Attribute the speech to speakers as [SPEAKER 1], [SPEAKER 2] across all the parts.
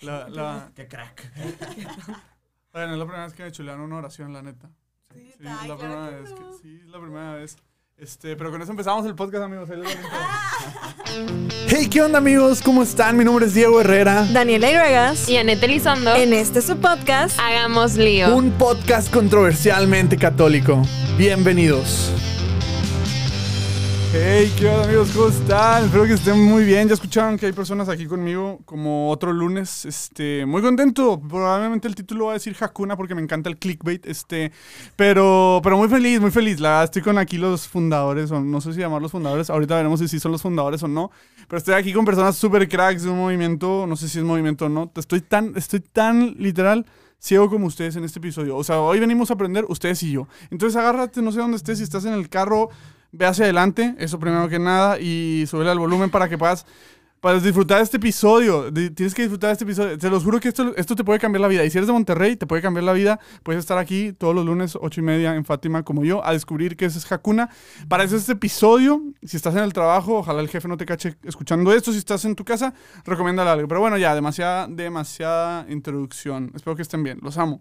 [SPEAKER 1] La, la,
[SPEAKER 2] Qué crack.
[SPEAKER 1] bueno, es la primera vez que me chulean una oración, la neta.
[SPEAKER 3] Sí,
[SPEAKER 1] Sí, es la
[SPEAKER 3] claro
[SPEAKER 1] primera
[SPEAKER 3] que
[SPEAKER 1] vez. Que,
[SPEAKER 3] no.
[SPEAKER 1] sí, es la primera vez. Este, pero con eso empezamos el podcast, amigos. Hey, ¿qué onda, amigos? ¿Cómo están? Mi nombre es Diego Herrera.
[SPEAKER 4] Daniela Irregas.
[SPEAKER 5] Y Anette Elizondo,
[SPEAKER 4] En este su podcast.
[SPEAKER 5] hagamos lío.
[SPEAKER 1] Un podcast controversialmente católico. Bienvenidos. Hey, ¿qué onda amigos? ¿Cómo están? Espero que estén muy bien. Ya escucharon que hay personas aquí conmigo como otro lunes. Este, muy contento. Probablemente el título va a decir Hakuna porque me encanta el clickbait. Este, pero, pero muy feliz, muy feliz. La estoy con aquí los fundadores, no sé si llamarlos fundadores. Ahorita veremos si son los fundadores o no. Pero estoy aquí con personas super cracks de un movimiento. No sé si es movimiento o no. Estoy tan, estoy tan literal ciego como ustedes en este episodio. O sea, hoy venimos a aprender ustedes y yo. Entonces agárrate, no sé dónde estés, si estás en el carro, ve hacia adelante, eso primero que nada, y súbele al volumen para que puedas, puedas disfrutar este episodio. Di- Tienes que disfrutar este episodio. Te los juro que esto, esto te puede cambiar la vida. Y si eres de Monterrey, te puede cambiar la vida. Puedes estar aquí todos los lunes, ocho y media, en Fátima, como yo, a descubrir qué es Hakuna. Para eso es este episodio. Si estás en el trabajo, ojalá el jefe no te cache escuchando esto. Si estás en tu casa, recomiéndale algo. Pero bueno, ya, demasiada, demasiada introducción. Espero que estén bien. Los amo.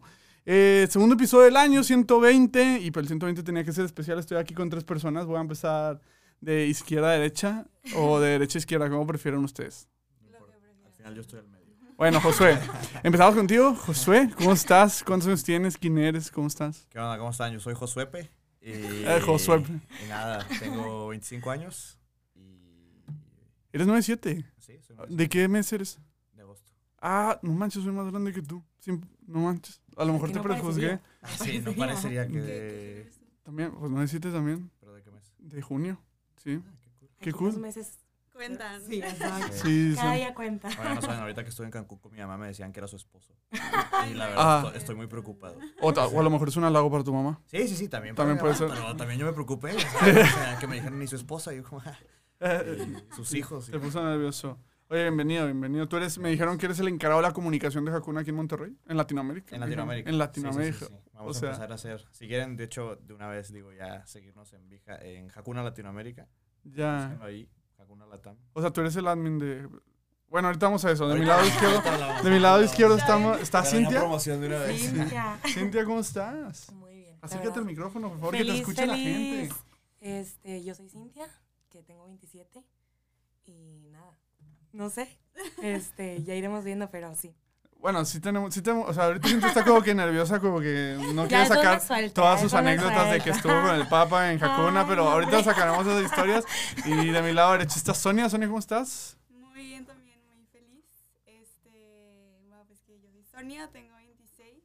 [SPEAKER 1] Eh, segundo episodio del año, 120. Y para el 120 tenía que ser especial. Estoy aquí con tres personas. Voy a empezar de izquierda a derecha o de derecha a izquierda, como prefieren ustedes.
[SPEAKER 2] Al final yo estoy al medio.
[SPEAKER 1] Bueno, Josué, empezamos contigo. Josué, ¿cómo estás? ¿Cuántos años tienes? ¿Quién eres? ¿Cómo estás?
[SPEAKER 2] ¿Qué onda? ¿Cómo están? Yo soy Josuepe. Y,
[SPEAKER 1] Eh, Josuepe.
[SPEAKER 2] Y nada, tengo 25 años. Y.
[SPEAKER 1] Eres 97.
[SPEAKER 2] Sí, soy nueve
[SPEAKER 1] ¿De qué mes eres?
[SPEAKER 2] de agosto.
[SPEAKER 1] Ah, no manches, soy más grande que tú. Siempre- no manches. A lo mejor te
[SPEAKER 4] no
[SPEAKER 1] prejuzgué.
[SPEAKER 2] Ah, sí, no parecería que. de-
[SPEAKER 1] También, pues 97 también.
[SPEAKER 2] ¿Pero de qué mes?
[SPEAKER 1] De junio. Sí.
[SPEAKER 2] Ah, qué cool.
[SPEAKER 1] Qué
[SPEAKER 4] Aquí
[SPEAKER 1] cool.
[SPEAKER 4] Los meses.
[SPEAKER 3] Cuentan.
[SPEAKER 4] Sí, exacto.
[SPEAKER 1] Sí,
[SPEAKER 4] Cada día cuenta.
[SPEAKER 2] Bueno, no saben, ahorita que estuve en Cancún con mi mamá me decían que era su esposo. Y la verdad,
[SPEAKER 1] Ah.
[SPEAKER 2] estoy, estoy muy preocupado.
[SPEAKER 1] O, ta- o a lo mejor es un halago para tu mamá.
[SPEAKER 2] Sí, sí, sí, también.
[SPEAKER 1] También puede ser.
[SPEAKER 2] Pero también yo me preocupé. ¿sabes? O sea, que me dijeron ni su esposa. Y yo, como, ah, y sus hijos.
[SPEAKER 1] Te puso nervioso. Oye, bienvenido, bienvenido. Tú eres, me dijeron que eres el encargado de la comunicación de Hakuna aquí en Monterrey, en Latinoamérica.
[SPEAKER 2] En Latinoamérica.
[SPEAKER 1] En Latinoamérica.
[SPEAKER 2] sí, sí, sí. Vamos
[SPEAKER 1] O
[SPEAKER 2] a
[SPEAKER 1] sea-
[SPEAKER 2] empezar a hacer. Si quieren, de hecho, de una vez digo ya seguirnos en Vija, en Hakuna Latinoamérica.
[SPEAKER 1] Ya.
[SPEAKER 2] Ahí, Hakuna Latam.
[SPEAKER 1] O sea, tú eres el admin de. Bueno, ahorita vamos a eso. De mi lado izquierdo, de mi lado izquierdo estamos, está Cintia.
[SPEAKER 2] promoción de una vez.
[SPEAKER 4] Cintia.
[SPEAKER 1] Cintia, ¿cómo estás?
[SPEAKER 4] Muy bien. la
[SPEAKER 1] Acércate al micrófono, por favor, que te
[SPEAKER 4] Feliz,
[SPEAKER 1] escuche la
[SPEAKER 4] feliz.
[SPEAKER 1] gente.
[SPEAKER 4] Este, yo soy Cintia, que tengo 27. Y nada, no sé. Este, ya iremos viendo, pero sí.
[SPEAKER 1] Bueno, sí tenemos, sí tenemos, o sea, ahorita Cintia está como que nerviosa, como que no quiere sacar
[SPEAKER 4] suelta,
[SPEAKER 1] todas sus anécdotas de que estuvo con el Papa en Hakuna,
[SPEAKER 4] Ay,
[SPEAKER 1] pero ahorita
[SPEAKER 4] hombre.
[SPEAKER 1] sacaremos esas historias. Y de mi lado derecho está Sonia. Sonia, ¿cómo estás?
[SPEAKER 3] Muy bien también, muy feliz. Este, bueno, pues que yo soy Sonia, tengo 26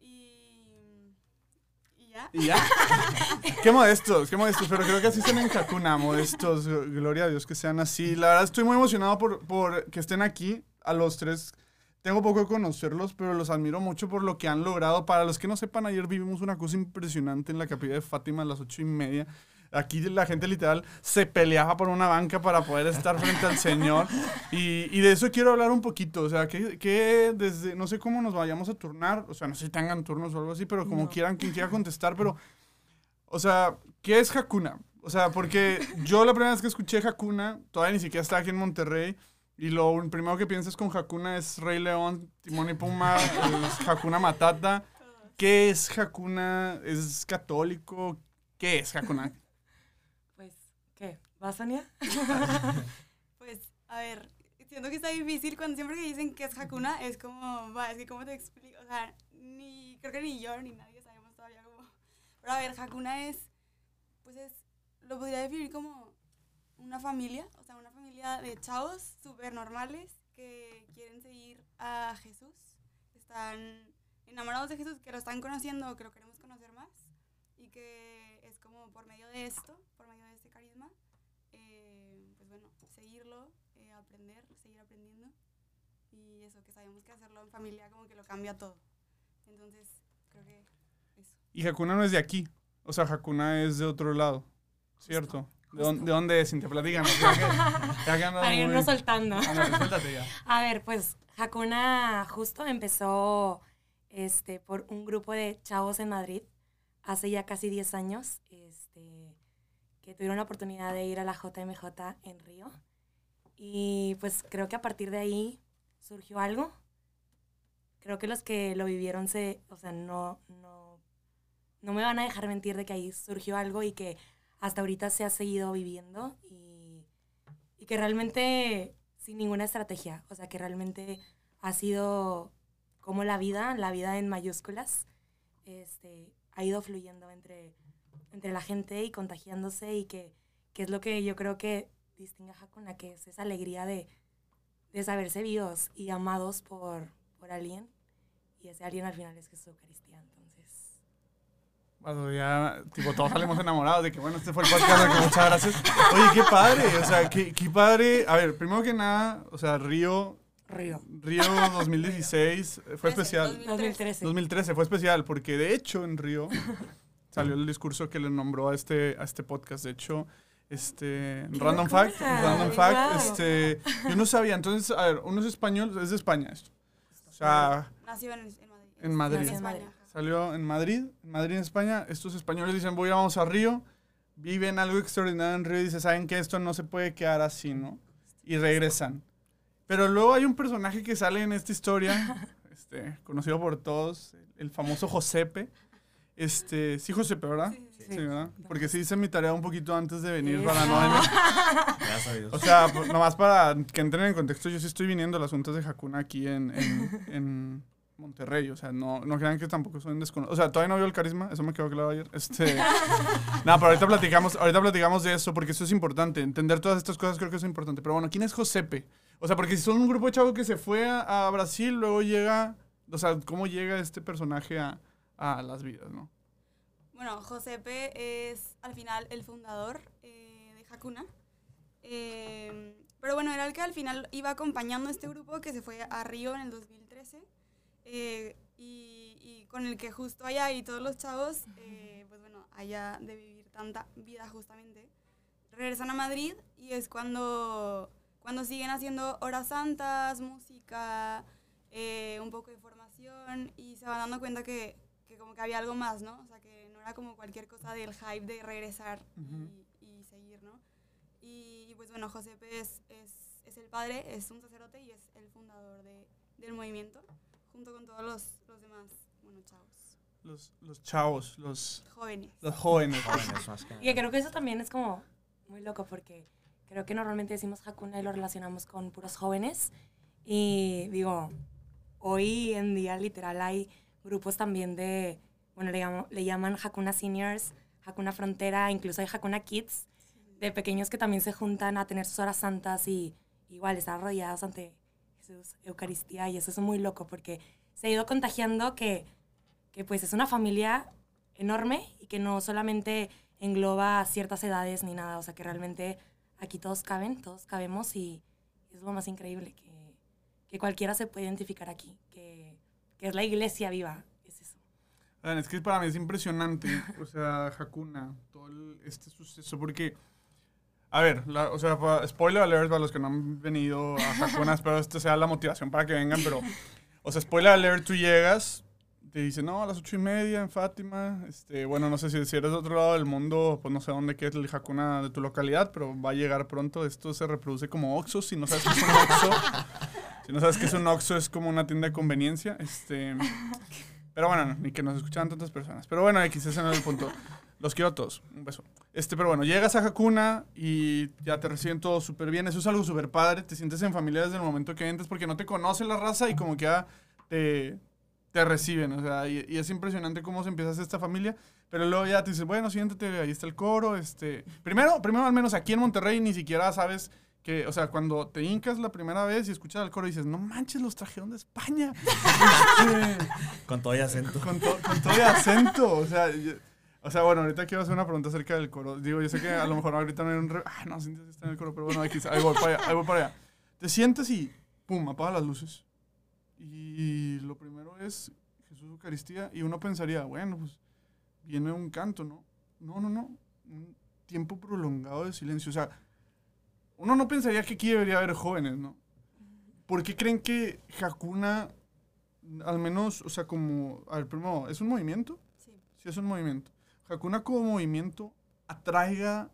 [SPEAKER 3] y y ya.
[SPEAKER 1] Y ya. qué modestos, qué modestos, pero creo que así están en Hakuna, modestos. Gloria a Dios que sean así. La verdad estoy muy emocionado por, por que estén aquí a los tres. Tengo poco de conocerlos, pero los admiro mucho por lo que han logrado. Para los que no sepan, ayer vivimos una cosa impresionante en la capilla de Fátima a las ocho y media. Aquí la gente literal se peleaba por una banca para poder estar frente al Señor. Y, y de eso quiero hablar un poquito. O sea, que, que desde, no sé cómo nos vayamos a turnar. O sea, no sé si tengan turnos o algo así, pero como
[SPEAKER 4] No.
[SPEAKER 1] quieran, quien quiera contestar. Pero, o sea, ¿qué es Hakuna? O sea, porque yo la primera vez que escuché Hakuna, todavía ni siquiera estaba aquí en Monterrey. Y lo primero que piensas con Hakuna es Rey León, Timón y Puma, Hakuna Matata. ¿Qué es Hakuna? ¿Es católico? ¿Qué es Hakuna?
[SPEAKER 4] Pues, ¿qué? ¿Va, Sonia?
[SPEAKER 3] Pues, a ver, siento que está difícil cuando siempre que dicen que es Hakuna, es como, va, es que cómo te explico, o sea, ni, creo que ni yo ni nadie sabemos todavía cómo. Pero a ver, Hakuna es, pues es, lo podría definir como una familia, o sea, una familia de chavos súper normales que quieren seguir a Jesús, están enamorados de Jesús, que lo están conociendo, que lo queremos conocer más, y que es como por medio de esto, por medio de este carisma, eh, pues bueno, seguirlo, eh, aprender, seguir aprendiendo, y eso, que sabemos que hacerlo en familia como que lo cambia todo. Entonces, creo que eso.
[SPEAKER 1] Y Hakuna no es de aquí. O sea, Hakuna es de otro lado. ¿Cierto? ¿De, dónde, ¿De dónde es? Que andas
[SPEAKER 4] Para irnos soltando.
[SPEAKER 1] Ya.
[SPEAKER 4] A ver, pues Hakuna justo empezó este, por un grupo de chavos en Madrid hace ya casi 10 años este, que tuvieron la oportunidad de ir a la JMJ en Río. Y pues creo que a partir de ahí surgió algo. Creo que los que lo vivieron se, o sea, no, no, no me van a dejar mentir de que ahí surgió algo y que hasta ahorita se ha seguido viviendo y, y que realmente sin ninguna estrategia, o sea, que realmente ha sido como la vida, la vida en mayúsculas, este, ha ido fluyendo entre, entre la gente y contagiándose y que, que es lo que yo creo que distingue a Hakuna, que es esa alegría de, de saberse vivos y amados por, por alguien. Y ese alguien al final es Jesús Eucaristía. Entonces,
[SPEAKER 1] Bueno, ya, tipo, todos salimos enamorados de que, bueno, este fue el podcast, que muchas gracias. Oye, qué padre, o sea, qué, qué padre. A ver, primero que nada, o sea, Río,
[SPEAKER 4] Río.
[SPEAKER 1] Río 2016 fue especial.
[SPEAKER 4] 2013.
[SPEAKER 1] 2013 fue especial porque de hecho en Río salió el discurso que le nombró a este, a este podcast. De hecho, este, random fact, random fact,
[SPEAKER 4] Wow.
[SPEAKER 1] este, yo no sabía. Entonces, a ver, uno es español, es de España esto. O sea,
[SPEAKER 3] Nació en, en Madrid.
[SPEAKER 1] En Madrid.
[SPEAKER 4] En Madrid.
[SPEAKER 1] Salió en Madrid, en Madrid, en España. Estos españoles dicen, voy, vamos a Río. Viven algo extraordinario en Río y dicen, saben que esto no se puede quedar así, ¿no? Y regresan. Pero luego hay un personaje que sale en esta historia, este, conocido por todos, el famoso Josepe. Este, sí, Josepe, ¿verdad?
[SPEAKER 3] Sí,
[SPEAKER 1] Sí, ¿verdad? Porque sí hice mi tarea un poquito antes de venir para no
[SPEAKER 2] Gracias Dios.
[SPEAKER 1] o sea, pues, nomás para que entren en contexto, yo sí estoy viniendo a las juntas de Hakuna aquí en, en, en Monterrey. O sea, no, no crean que tampoco soy un desconocido. O sea, todavía no veo el carisma, eso me quedó claro ayer. Este, no, pero ahorita platicamos, ahorita platicamos de eso porque eso es importante. Entender todas estas cosas creo que es importante. Pero bueno, ¿quién es Josepe? O sea, porque si son un grupo de chavos que se fue a, a Brasil, luego llega. O sea, ¿cómo llega este personaje a, a las vidas, no?
[SPEAKER 3] Bueno, Josepe es al final el fundador eh, de Hakuna. Eh, pero bueno, era el que al final iba acompañando a este grupo que se fue a Río en el 2013. eh, y, y con el que justo allá y todos los chavos, eh, pues bueno, allá de vivir tanta vida justamente, regresan a Madrid y es cuando, cuando siguen haciendo horas santas, música, eh, un poco de formación y se van dando cuenta que como que había algo más, ¿no? O sea, que no era como cualquier cosa del hype de regresar
[SPEAKER 1] Ujú.
[SPEAKER 3] y, y seguir, ¿no? Y, y, pues bueno, Josepe es, es, es el padre, es un sacerdote y es el fundador de, del movimiento, junto con todos los, los demás, bueno, chavos,
[SPEAKER 1] Los, los chavos, los,
[SPEAKER 3] jóvenes.
[SPEAKER 1] los jóvenes.
[SPEAKER 2] Jóvenes, más que
[SPEAKER 4] Y creo que eso también es como muy loco porque creo que normalmente decimos Hakuna y lo relacionamos con puros jóvenes. Y digo, hoy en día literal hay grupos también de, bueno, le, llamo- le llaman Hakuna Seniors, Hakuna Frontera, incluso hay Hakuna Kids, de pequeños que también se juntan a tener sus horas santas y igual estar arrollados ante Jesús, Eucaristía. Y eso es muy loco porque se ha ido contagiando que, que pues es una familia enorme y que no solamente engloba ciertas edades ni nada, o sea que realmente aquí todos caben, todos cabemos y es lo más increíble que, que cualquiera se puede identificar aquí, que, que es la iglesia viva, es eso.
[SPEAKER 1] Oigan, es que para mí es impresionante, o sea, Hakuna, todo el- este suceso, porque, a ver, la- o sea, spoiler alert para los que no han venido a Hakuna, espero esto sea la motivación para que vengan, pero, o sea, spoiler alert, tú llegas, te dicen, no, a las ocho y media en Fátima, este, bueno, no sé si, si eres de otro lado del mundo, pues no sé dónde quede el Hakuna de tu localidad, pero va a llegar pronto, esto se reproduce como Oxxo, si no sabes qué es un Oxxo, no sabes qué es un Oxxo, es como una tienda de conveniencia, este... Pero bueno, no, ni que nos escucharan tantas personas. Pero bueno, X, ese no es el punto. Los quiero a todos. Un beso. Este, pero bueno, llegas a Hakuna y ya te reciben todo súper bien. Eso es algo súper padre. Te sientes en familia desde el momento que entras porque no te conoce la raza y como que ya te, te reciben. O sea, y, es impresionante cómo se empieza esta familia. Pero luego ya te dices, bueno, siéntate, ahí está el coro. Este, primero, primero al menos aquí en Monterrey ni siquiera sabes que, o sea, cuando te hincas la primera vez y escuchas el coro dices, no manches, los trajeron de España. Este,
[SPEAKER 2] Con todo y acento.
[SPEAKER 1] con, to- con todo de acento. O sea, yo- o sea, bueno, ahorita quiero hacer una pregunta acerca del coro. Digo, yo sé que a lo mejor ahorita no hay un... Re ah, no, sí está en el coro, pero bueno, X, ahí voy para allá, ahí voy para allá. Te sientes y, pum, apaga las luces. Y lo primero es Jesús Eucaristía. Y uno pensaría, bueno, pues viene un canto, ¿no? No, no, no. Un tiempo prolongado de silencio. O sea, uno no pensaría que aquí debería haber jóvenes, ¿no? ¿Por qué creen que Hakuna, al menos, o sea, como, a ver, primero, ¿es un movimiento?
[SPEAKER 3] Sí.
[SPEAKER 1] Sí, es un movimiento. Hakuna como movimiento atraiga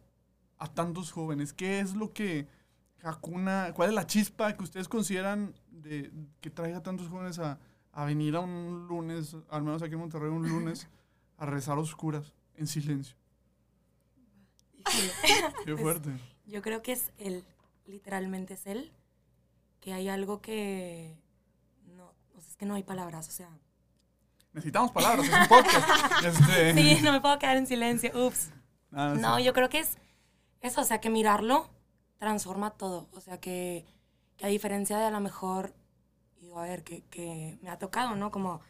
[SPEAKER 1] a tantos jóvenes. ¿Qué es lo que Hakuna, cuál es la chispa que ustedes consideran de que traiga tantos jóvenes a, a venir a un lunes, al menos aquí en Monterrey, un lunes, a rezar oscuras, en silencio? Qué fuerte.
[SPEAKER 4] Yo creo que es él, literalmente es él, que hay algo que no, o sea, es que no hay palabras, o sea,
[SPEAKER 1] Necesitamos palabras, es un podcast. Este,
[SPEAKER 4] sí, no me puedo quedar en silencio, ups.
[SPEAKER 1] sí.
[SPEAKER 4] No, yo creo que es eso, o sea, que mirarlo transforma todo, o sea, que, que a diferencia de a lo mejor, digo, a ver, que, que me ha tocado, ¿no? Como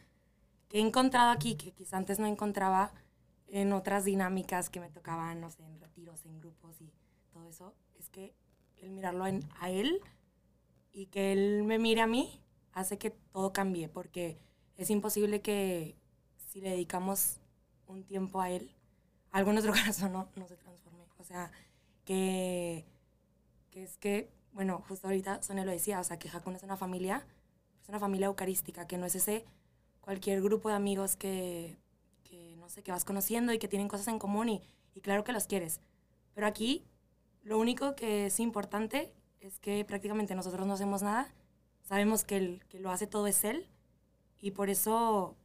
[SPEAKER 4] que he encontrado aquí, que quizá antes no encontraba en otras dinámicas que me tocaban, no sé, en retiros, en grupos y todo eso, es que el mirarlo en- a él y que él me mire a mí hace que todo cambie, porque es imposible que si le dedicamos un tiempo a él, algo en nuestro corazón no, no se transforme. O sea, que, que es que, bueno, justo ahorita Sonia lo decía, o sea, que Hakuna es una familia, es una familia eucarística, que no es ese cualquier grupo de amigos que, que no sé, que vas conociendo y que tienen cosas en común y, y claro que los quieres. Pero aquí lo único que es importante es que prácticamente nosotros no hacemos nada, sabemos que el que lo hace todo es él y por eso,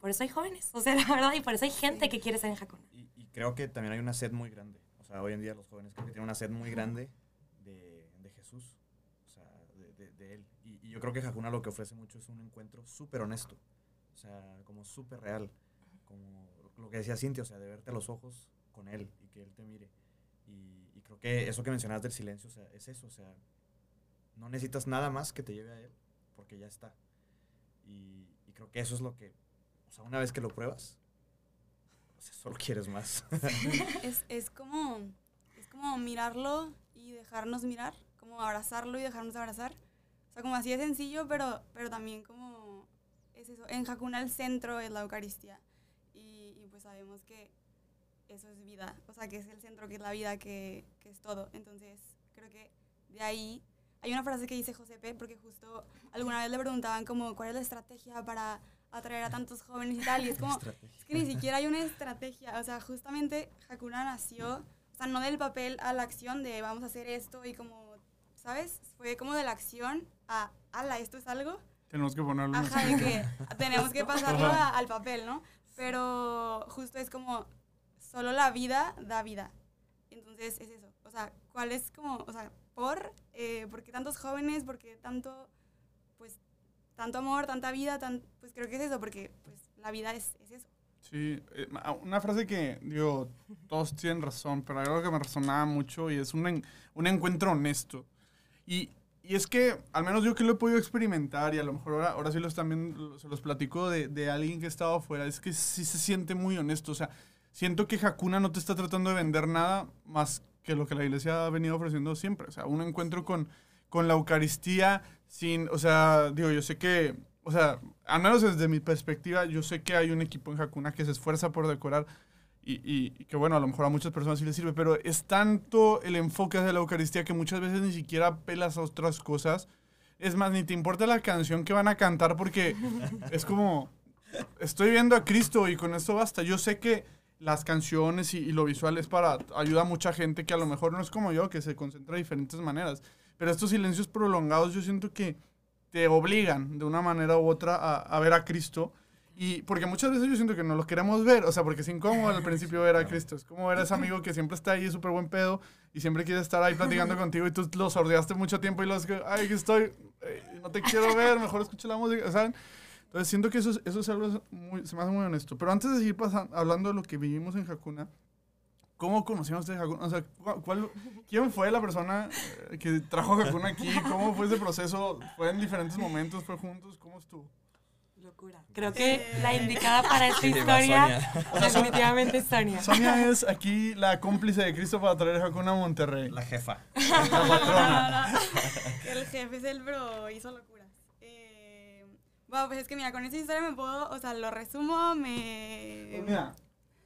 [SPEAKER 4] por eso hay jóvenes, o sea, la verdad, y por eso hay gente que quiere ser en Hakuna.
[SPEAKER 2] Y, y creo que también hay una sed muy grande. O sea, hoy en día los jóvenes creo que tienen una sed muy grande de, de Jesús. O sea, de, de- de Él. Y, y yo creo que Hakuna lo que ofrece mucho es un encuentro súper honesto. O sea, como súper real. Como lo que decía Cintia, o sea, de verte a los ojos con Él y que Él te mire. Y creo que eso que mencionabas del silencio, o sea, es eso. O sea, no necesitas nada más que te lleve a Él, porque ya está. Y, y creo que eso es lo que, o sea, una vez que lo pruebas, o sea, solo quieres más.
[SPEAKER 3] Es, es como es como mirarlo y dejarnos mirar, como abrazarlo y dejarnos abrazar. O sea, como así de sencillo, pero, pero también como es eso. En Hakuna el centro es la Eucaristía. Y, y pues sabemos que eso es vida. O sea, que es el centro, que es la vida, que, que es todo. Entonces, creo que de ahí hay una frase que dice Josepe, porque justo alguna vez le preguntaban como cuál es la estrategia para atraer a tantos jóvenes y tal. Y es como, es que ni siquiera hay una estrategia. O sea, justamente Hakuna nació, o sea, no del papel a la acción de vamos a hacer esto y como, ¿sabes? Fue como de la acción a, ala, esto es algo.
[SPEAKER 1] Tenemos que ponerlo. en
[SPEAKER 3] Ajá, que tenemos que pasarlo a- al papel, ¿no? Pero justo es como, solo la vida da vida. Entonces es eso. O sea, ¿cuál es como, o sea, por, eh, por qué tantos jóvenes, por qué tanto, pues, tanto amor, tanta vida, tan, pues creo que es eso, porque pues la vida es, es eso.
[SPEAKER 1] Sí, eh, una frase que, digo, todos tienen razón, pero algo que me resonaba mucho y es un, en- un encuentro honesto. Y, y es que, al menos yo que lo he podido experimentar y a lo mejor ahora, ahora sí los también se los platico de, de alguien que ha estado afuera, es que sí se siente muy honesto. O sea, siento que Hakuna no te está tratando de vender nada más que lo que la iglesia ha venido ofreciendo siempre. O sea, un encuentro con, con la Eucaristía sin, o sea, digo, yo sé que, o sea, al menos desde mi perspectiva, yo sé que hay un equipo en Hakuna que se esfuerza por decorar y, y- y que, bueno, a lo mejor a muchas personas sí les sirve, pero es tanto el enfoque de la Eucaristía que muchas veces ni siquiera pelas a otras cosas. Es más, ni te importa la canción que van a cantar porque es como, estoy viendo a Cristo y con esto basta. Yo sé que las canciones y, y lo visual es para ayuda a mucha gente que a lo mejor no es como yo, que se concentra de diferentes maneras. Pero estos silencios prolongados yo siento que te obligan de una manera u otra a, a ver a Cristo. Y porque muchas veces yo siento que no lo queremos ver, o sea, porque es incómodo al principio ver a Cristo. Es como ver a ese amigo que siempre está ahí, es súper buen pedo, y siempre quiere estar ahí platicando contigo y tú lo sordeaste mucho tiempo y lo que, ay, aquí estoy, eh, no te quiero ver, mejor escucha la música, ¿saben? Entonces siento que eso es, eso es algo muy, se me hace muy honesto. Pero antes de seguir pasan- hablando de lo que vivimos en Hakuna, ¿cómo conocieron ustedes Hakuna? O sea, ¿cuál, quién fue la persona eh, que trajo Hakuna aquí? ¿Cómo fue ese proceso? ¿Fue en diferentes momentos? ¿Fue juntos? ¿Cómo estuvo?
[SPEAKER 4] Locura. Creo que la indicada para esta
[SPEAKER 2] Sí,
[SPEAKER 4] historia
[SPEAKER 2] Sonia.
[SPEAKER 4] definitivamente es Sonia.
[SPEAKER 1] Sonia es aquí la cómplice de Cristo para traer Hakuna a Monterrey.
[SPEAKER 2] La jefa.
[SPEAKER 1] La patrona.
[SPEAKER 3] El jefe es el bro, hizo locuras. Bueno, pues es que mira, con esa historia me puedo, o sea, lo resumo, me...
[SPEAKER 1] Sonia.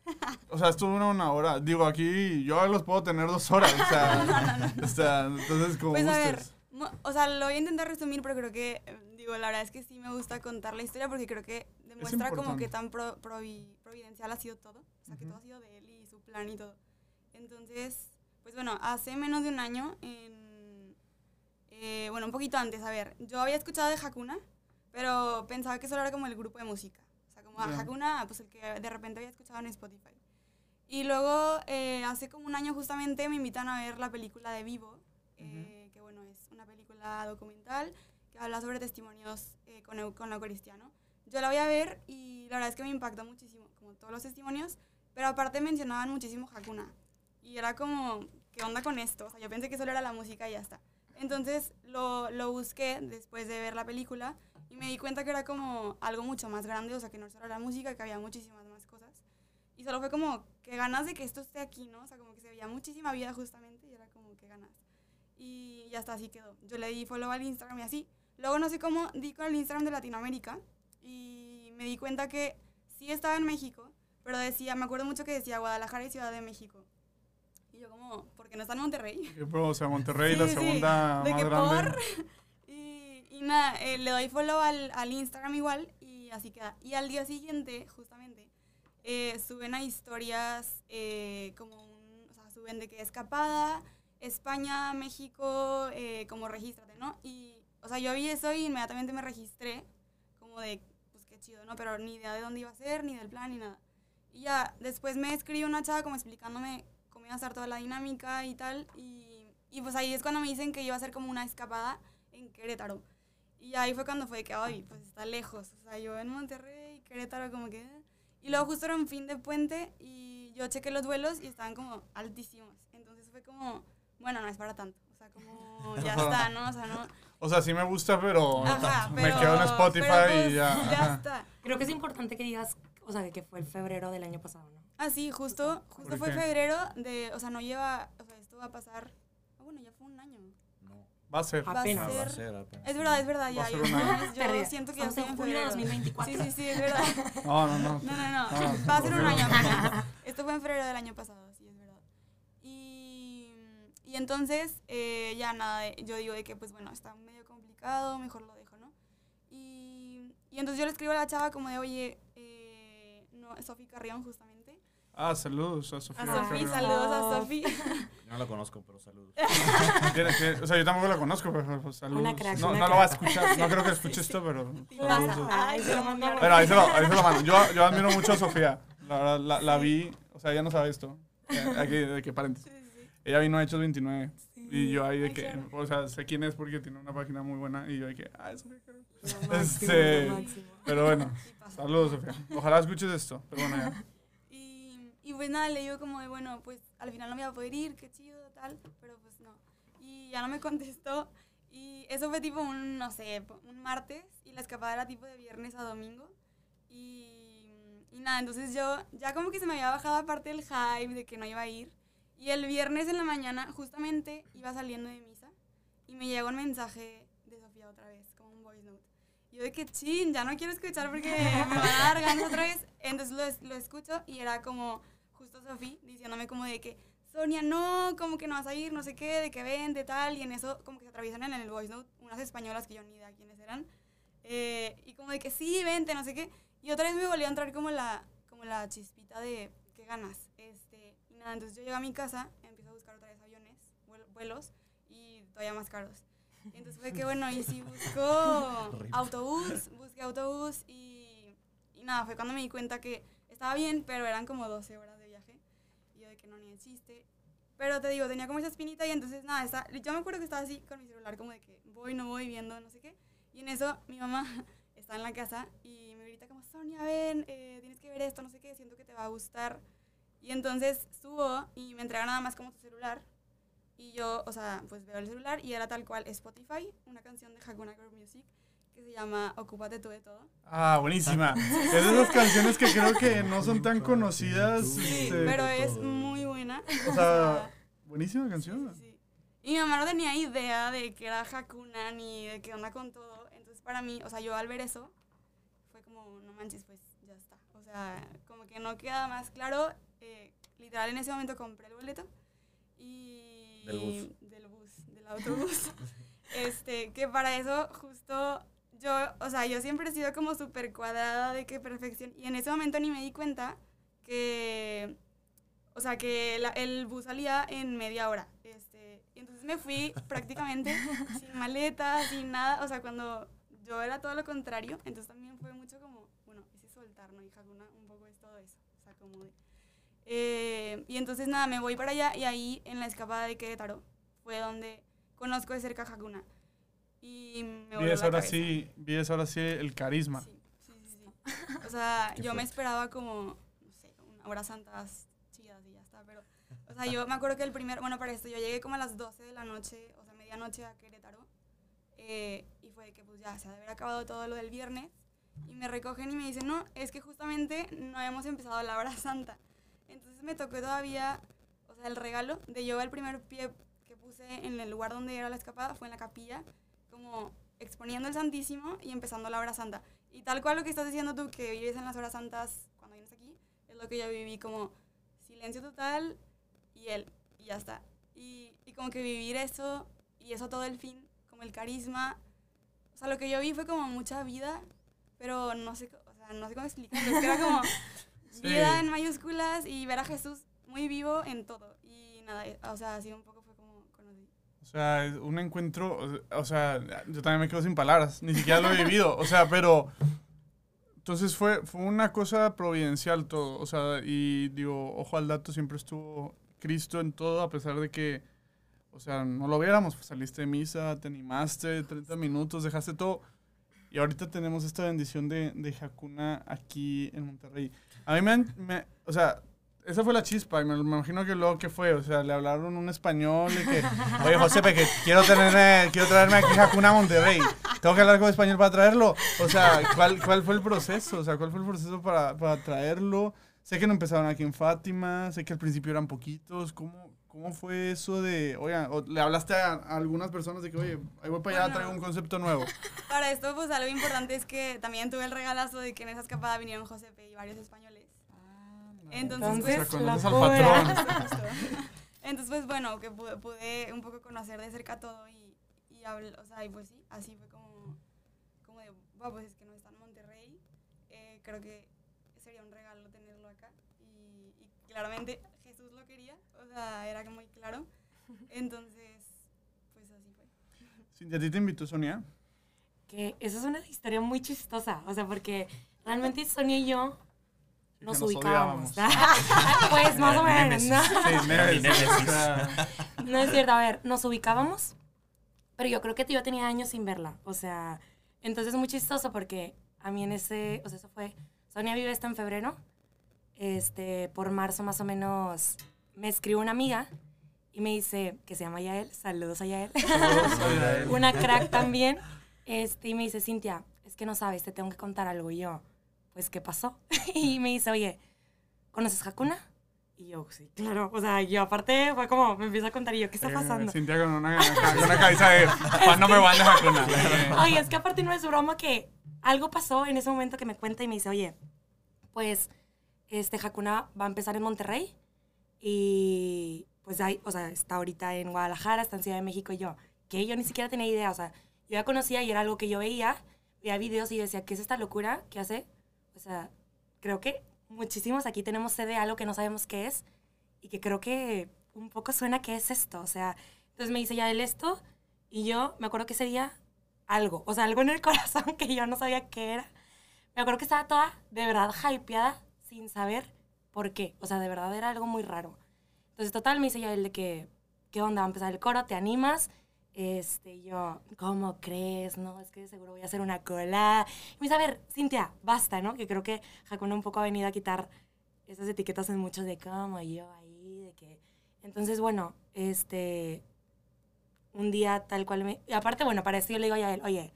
[SPEAKER 1] O sea, estuvo una, una hora. Digo, aquí yo los puedo tener dos horas. O sea, o sea, entonces como
[SPEAKER 3] Pues a ver,
[SPEAKER 1] gustes.
[SPEAKER 3] o sea, lo voy a intentar resumir, pero creo que, eh, digo, la verdad es que sí me gusta contar la historia porque creo que demuestra como que tan pro- provi- providencial ha sido todo. O sea, que
[SPEAKER 1] Ujú.
[SPEAKER 3] todo ha sido de él y su plan y todo. Entonces, pues bueno, hace menos de un año, en, eh, bueno, un poquito antes, a ver, yo había escuchado de Hakuna, pero pensaba que solo era como el grupo de música. O sea, como
[SPEAKER 1] Ya.
[SPEAKER 3] Hakuna, pues el que de repente había escuchado en Spotify. Y luego, eh, hace como un año justamente, me invitan a ver la película de Vivo, eh, que bueno, es una película documental que habla sobre testimonios eh, con, con la Eucaristía, ¿no? Yo la voy a ver y la verdad es que me impactó muchísimo, como todos los testimonios, pero aparte mencionaban muchísimo Hakuna. Y era como, ¿qué onda con esto? O sea, yo pensé que solo era la música y ya está. Entonces lo, lo busqué después de ver la película y me di cuenta que era como algo mucho más grande, o sea, que no solo la música, que había muchísimas más cosas. Y solo fue como, que ganas de que esto esté aquí, ¿no? O sea, como que se veía muchísima vida justamente y era como, que ganas. Y ya está, así quedó. Yo le di follow al Instagram y así. Luego no sé cómo di con el Instagram de Latinoamérica y me di cuenta que sí estaba en México, pero decía, me acuerdo mucho que decía Guadalajara y Ciudad de México. Y yo como, ¿por qué no está en Monterrey?
[SPEAKER 1] Que, bro, o sea, Monterrey,
[SPEAKER 3] Sí,
[SPEAKER 1] la
[SPEAKER 3] sí,
[SPEAKER 1] segunda
[SPEAKER 3] de
[SPEAKER 1] más
[SPEAKER 3] que
[SPEAKER 1] grande.
[SPEAKER 3] por. Y, nada, eh, le doy follow al, al Instagram igual y así queda. Y al día siguiente, justamente, eh, suben a historias eh, como un, o sea, suben de que escapada, España, México, eh, como regístrate, ¿no? Y, o sea, yo vi eso y inmediatamente me registré, como de, pues qué chido, ¿no? Pero ni idea de dónde iba a ser, ni del plan, ni nada. Y ya, después me escribió una chava como explicándome cómo iba a estar toda la dinámica y tal. Y, y pues ahí es cuando me dicen que iba a ser como una escapada en Querétaro. Y ahí fue cuando fue que, ay, pues está lejos. O sea, yo en Monterrey, Querétaro, como que... Y luego justo era un fin de puente y yo chequé los vuelos y estaban como altísimos. Entonces fue como, bueno, no es para tanto. O sea, como ya está, ¿no? O sea, no...
[SPEAKER 1] O sea, sí me gusta, pero,
[SPEAKER 3] Ajá,
[SPEAKER 1] me
[SPEAKER 3] pero-
[SPEAKER 1] quedo en Spotify
[SPEAKER 3] pero, pues,
[SPEAKER 1] y ya.
[SPEAKER 3] Ya está.
[SPEAKER 4] Creo que es importante que digas, o sea, que fue el febrero del año pasado, ¿no?
[SPEAKER 3] Ah, sí, justo, justo
[SPEAKER 1] ¿Por
[SPEAKER 3] fue
[SPEAKER 1] qué?
[SPEAKER 3] febrero de, o sea, no lleva, o sea, esto va a pasar, ah, bueno, ya fue un año.
[SPEAKER 1] Va a ser.
[SPEAKER 3] Va a.
[SPEAKER 2] Ah, va a
[SPEAKER 3] ser,
[SPEAKER 2] apenas.
[SPEAKER 3] es verdad, es verdad, ya, yo, siento que ya estoy
[SPEAKER 4] en julio de
[SPEAKER 3] febrero.
[SPEAKER 4] 2024.
[SPEAKER 3] Sí, sí, sí, es verdad.
[SPEAKER 1] No, no, no.
[SPEAKER 3] No, no, no,
[SPEAKER 1] No,
[SPEAKER 3] va a ser un año apenas. Esto fue en febrero del año pasado, sí, es verdad. Y, y entonces, eh, ya nada, yo digo de que, pues bueno, está medio complicado, mejor lo dejo, ¿no? Y, y entonces yo le escribo a la chava como de, oye, eh, no, Sofi Carrión, justamente.
[SPEAKER 1] Ah, saludos a Sofía.
[SPEAKER 3] A
[SPEAKER 4] Ah,
[SPEAKER 3] Sofi,
[SPEAKER 1] Carrión.
[SPEAKER 3] saludos a
[SPEAKER 4] Sof.
[SPEAKER 3] Sofi.
[SPEAKER 2] Yo no la conozco, pero saludos.
[SPEAKER 1] O sea, yo tampoco la conozco, pero pues, saludos.
[SPEAKER 4] Una crack,
[SPEAKER 1] no,
[SPEAKER 4] una
[SPEAKER 1] no lo va a escuchar. No creo que escuche esto, pero.
[SPEAKER 3] Pasa.
[SPEAKER 1] saludos.
[SPEAKER 4] Ay, se lo mandó.
[SPEAKER 1] Bueno, ahí se lo, ahí se lo mando. Yo, yo admiro mucho a Sofía. La verdad, la, la vi. O sea, ella no sabe esto. Eh, Aquí, de que paréntesis.
[SPEAKER 3] Sí, sí, sí.
[SPEAKER 1] Ella vino a Hechos 29.
[SPEAKER 4] Sí.
[SPEAKER 1] Y yo ahí de que. O sea, sé quién es porque tiene una página muy buena. Y yo de que. Ah, es Sofía
[SPEAKER 4] máximo,
[SPEAKER 1] Este-. Pero bueno,
[SPEAKER 3] Sí
[SPEAKER 1] saludos, Sofía. Ojalá escuches esto. Pero bueno, ya.
[SPEAKER 3] Y, pues nada, le digo como de, bueno, pues al final no me iba a poder ir, qué chido, tal, pero pues no. Y ya no me contestó. Y eso fue tipo un, no sé, un martes y la escapada era tipo de viernes a domingo. Y, y nada, entonces yo ya como que se me había bajado aparte el hype de que no iba a ir. Y el viernes en la mañana justamente iba saliendo de misa y me llegó un mensaje de Sofía otra vez, como un voice note. Y yo de que chin, ya no quiero escuchar porque me van a dar ganas otra vez. Entonces lo, lo escucho y era como Sofía diciéndome como de que, Sonia, no, como que no vas a ir, no sé qué, de que vente, tal. Y en eso como que se atraviesan en el voice note unas españolas que yo ni idea quiénes eran. Eh, y como de que sí, vente, no sé qué. Y otra vez me volvió a entrar como la, como la chispita de qué ganas. Este, y nada, entonces yo llego a mi casa, empiezo a buscar otra vez aviones, vuel- vuelos y todavía más caros. Y entonces fue que bueno, y si busco autobús, busqué autobús y, y nada, fue cuando me di cuenta que estaba bien, pero eran como 12 horas de viaje. Y yo de que no, ni de chiste. Pero te digo, tenía como esa espinita y entonces nada, está, yo me acuerdo que estaba así con mi celular como de que voy, no voy, viendo, no sé qué. Y en eso mi mamá está en la casa y me grita como, Sonia, ven, eh, tienes que ver esto, no sé qué, siento que te va a gustar. Y entonces subo y me entrega nada más como tu celular. Y yo, o sea, pues veo el celular y era tal cual Spotify, una canción de Hakuna Girl Music que se llama Ocúpate tú de todo.
[SPEAKER 1] Ah, buenísima. Es de esas canciones que creo que no son tan conocidas.
[SPEAKER 3] Sí,
[SPEAKER 1] este,
[SPEAKER 3] pero es muy buena.
[SPEAKER 1] O sea, buenísima canción.
[SPEAKER 3] Sí, sí. Y mi mamá no tenía idea de que era Hakuna ni de qué onda con todo. Entonces, para mí, o sea, yo al ver eso, fue como, no manches, pues ya está. O sea, como que no queda más claro. eh, literal, en ese momento compré el boleto. Y.
[SPEAKER 2] Del bus.
[SPEAKER 3] Del bus, del autobús. este, que para eso, justo. Yo, o sea, yo siempre he sido como súper cuadrada de que perfección. Y en ese momento ni me di cuenta que o sea, que la- el bus salía en media hora. Este, Y entonces me fui prácticamente sin maleta, sin nada. O sea, cuando yo era todo lo contrario, entonces también fue mucho como, bueno, ese soltar, ¿no? Y Hakuna un poco es todo eso. O sea, como de... Eh, y entonces nada, me voy para allá y ahí en la escapada de Querétaro fue donde conozco de cerca Hakuna. Y me voló
[SPEAKER 1] Vives
[SPEAKER 3] la
[SPEAKER 1] ahora
[SPEAKER 3] cabeza.
[SPEAKER 1] sí, vives ahora sí el carisma.
[SPEAKER 3] Sí, sí, sí, sí. O sea, yo me esperaba como, no sé, una horas santas chidas y ya está, pero, o sea, yo me acuerdo que el primer, bueno, para esto, yo llegué como a las 12 de la noche, o sea, medianoche a Querétaro, eh, y fue de que pues ya se ha de haber acabado todo lo del viernes, y me recogen y me dicen, no, es que justamente no habíamos empezado la hora santa. Entonces me tocó todavía, o sea, el regalo de yo el primer pie que puse en el lugar donde era la escapada fue en la capilla, como exponiendo el Santísimo y empezando la hora santa. Y tal cual lo que estás diciendo tú, que vives en las horas santas cuando vienes aquí, es lo que yo viví como silencio total y él, y ya está. Y, y como que vivir eso, y eso todo el fin, como el carisma. O sea, lo que yo vi fue como mucha vida, pero no sé, o sea, no sé cómo explicarlo. Era como
[SPEAKER 1] Sí.
[SPEAKER 3] vida en mayúsculas y ver a Jesús muy vivo en todo. Y nada, eh, o sea, así un poco.
[SPEAKER 1] O sea, un encuentro, o- sea, yo también me quedo sin palabras, ni siquiera lo he vivido, o sea, pero entonces fue, fue una cosa providencial todo, o sea, y digo, ojo al dato, siempre estuvo Cristo en todo, a pesar de que, o sea, no lo viéramos, pues, saliste de misa, te animaste, 30 minutos, dejaste todo, y ahorita tenemos esta bendición de, de Hakuna aquí en Monterrey. A mí me, me- o sea, esa fue la chispa, y me, me imagino que luego, ¿qué fue? O sea, le hablaron un español y que, oye, José, que quiero, tenerme, quiero traerme aquí Hakuna a Monterrey. Tengo que hablar con español para traerlo. O sea, ¿cuál, cuál fue el proceso? O sea, ¿cuál fue el proceso para, para traerlo? Sé que no empezaron aquí en Fátima, sé que al principio eran poquitos. ¿Cómo, cómo fue eso de, oigan, o le hablaste a, a algunas personas de que, oye, ahí voy para allá,
[SPEAKER 3] Bueno.
[SPEAKER 1] traigo un concepto nuevo?
[SPEAKER 3] Para esto, pues algo importante es que también tuve el regalazo de que en esa escapada vinieron Josepe y varios españoles. Entonces,
[SPEAKER 1] O sea,
[SPEAKER 4] Entonces, la
[SPEAKER 1] al patrón.
[SPEAKER 3] Entonces, pues bueno, que pude, pude un poco conocer de cerca todo y, y habl- o sea, y pues sí, así fue como, como de, "Buah, pues es que no está en Monterrey, eh, creo que sería un regalo tenerlo acá. Y, y claramente Jesús lo quería, o sea, era muy claro. Entonces, pues así fue.
[SPEAKER 1] Cintia, ¿a ti te invitó Sonia?
[SPEAKER 4] Que esa es una historia muy chistosa, o sea, porque realmente Sonia y yo nos ubicábamos. pues más o menos. ¿no?
[SPEAKER 1] Sí,
[SPEAKER 4] No es cierto, a ver, nos ubicábamos, pero yo creo que yo tenía años sin verla. O sea, entonces es muy chistoso porque a mí en ese, o sea, eso fue, Sonia vive esta en febrero, este, por marzo más o menos, me escribe una amiga y me dice, que se llama Yael, saludos a Yael,
[SPEAKER 1] saludos a Yael.
[SPEAKER 4] una crack también, este, y me dice, Cintia, es que no sabes, te tengo que contar algo. Y yo, pues, ¿qué pasó? y me dice, oye, ¿conoces Hakuna? Y yo, sí, claro. O sea, yo aparte fue como, me empieza a contar y yo, ¿qué está
[SPEAKER 1] Eh,
[SPEAKER 4] pasando?
[SPEAKER 1] Cintia con una, con una cabeza de fan number one de Hakuna.
[SPEAKER 4] Oye, es que aparte no es broma que algo pasó en ese momento que me cuenta y me dice, oye, pues este Hakuna va a empezar en Monterrey y pues ahí, o sea, está ahorita en Guadalajara, está en Ciudad de México y yo, que yo ni siquiera tenía idea, o sea, yo ya conocía y era algo que yo veía, veía videos y yo decía, ¿qué es esta locura que hace? O sea, creo que muchísimos aquí tenemos sed de algo que no sabemos qué es y que creo que un poco suena que es esto, o sea, entonces me dice ya él esto y yo me acuerdo que ese día algo, o sea, algo en el corazón que yo no sabía qué era. Me acuerdo que estaba toda de verdad hypeada sin saber por qué. O sea, de verdad era algo muy raro. Entonces, total, me dice ya el de que, ¿qué onda? Va a empezar el coro, ¿te animas? Este, yo, ¿cómo crees? No, es que seguro voy a hacer una cola. Y me dice, a ver, Cintia, basta, ¿no? Que creo que Hakuna un poco ha venido a quitar esas etiquetas en muchos de cómo yo ahí, de que... Entonces, bueno, este, un día tal cual me... Y aparte, bueno, para esto yo le digo a él, oye,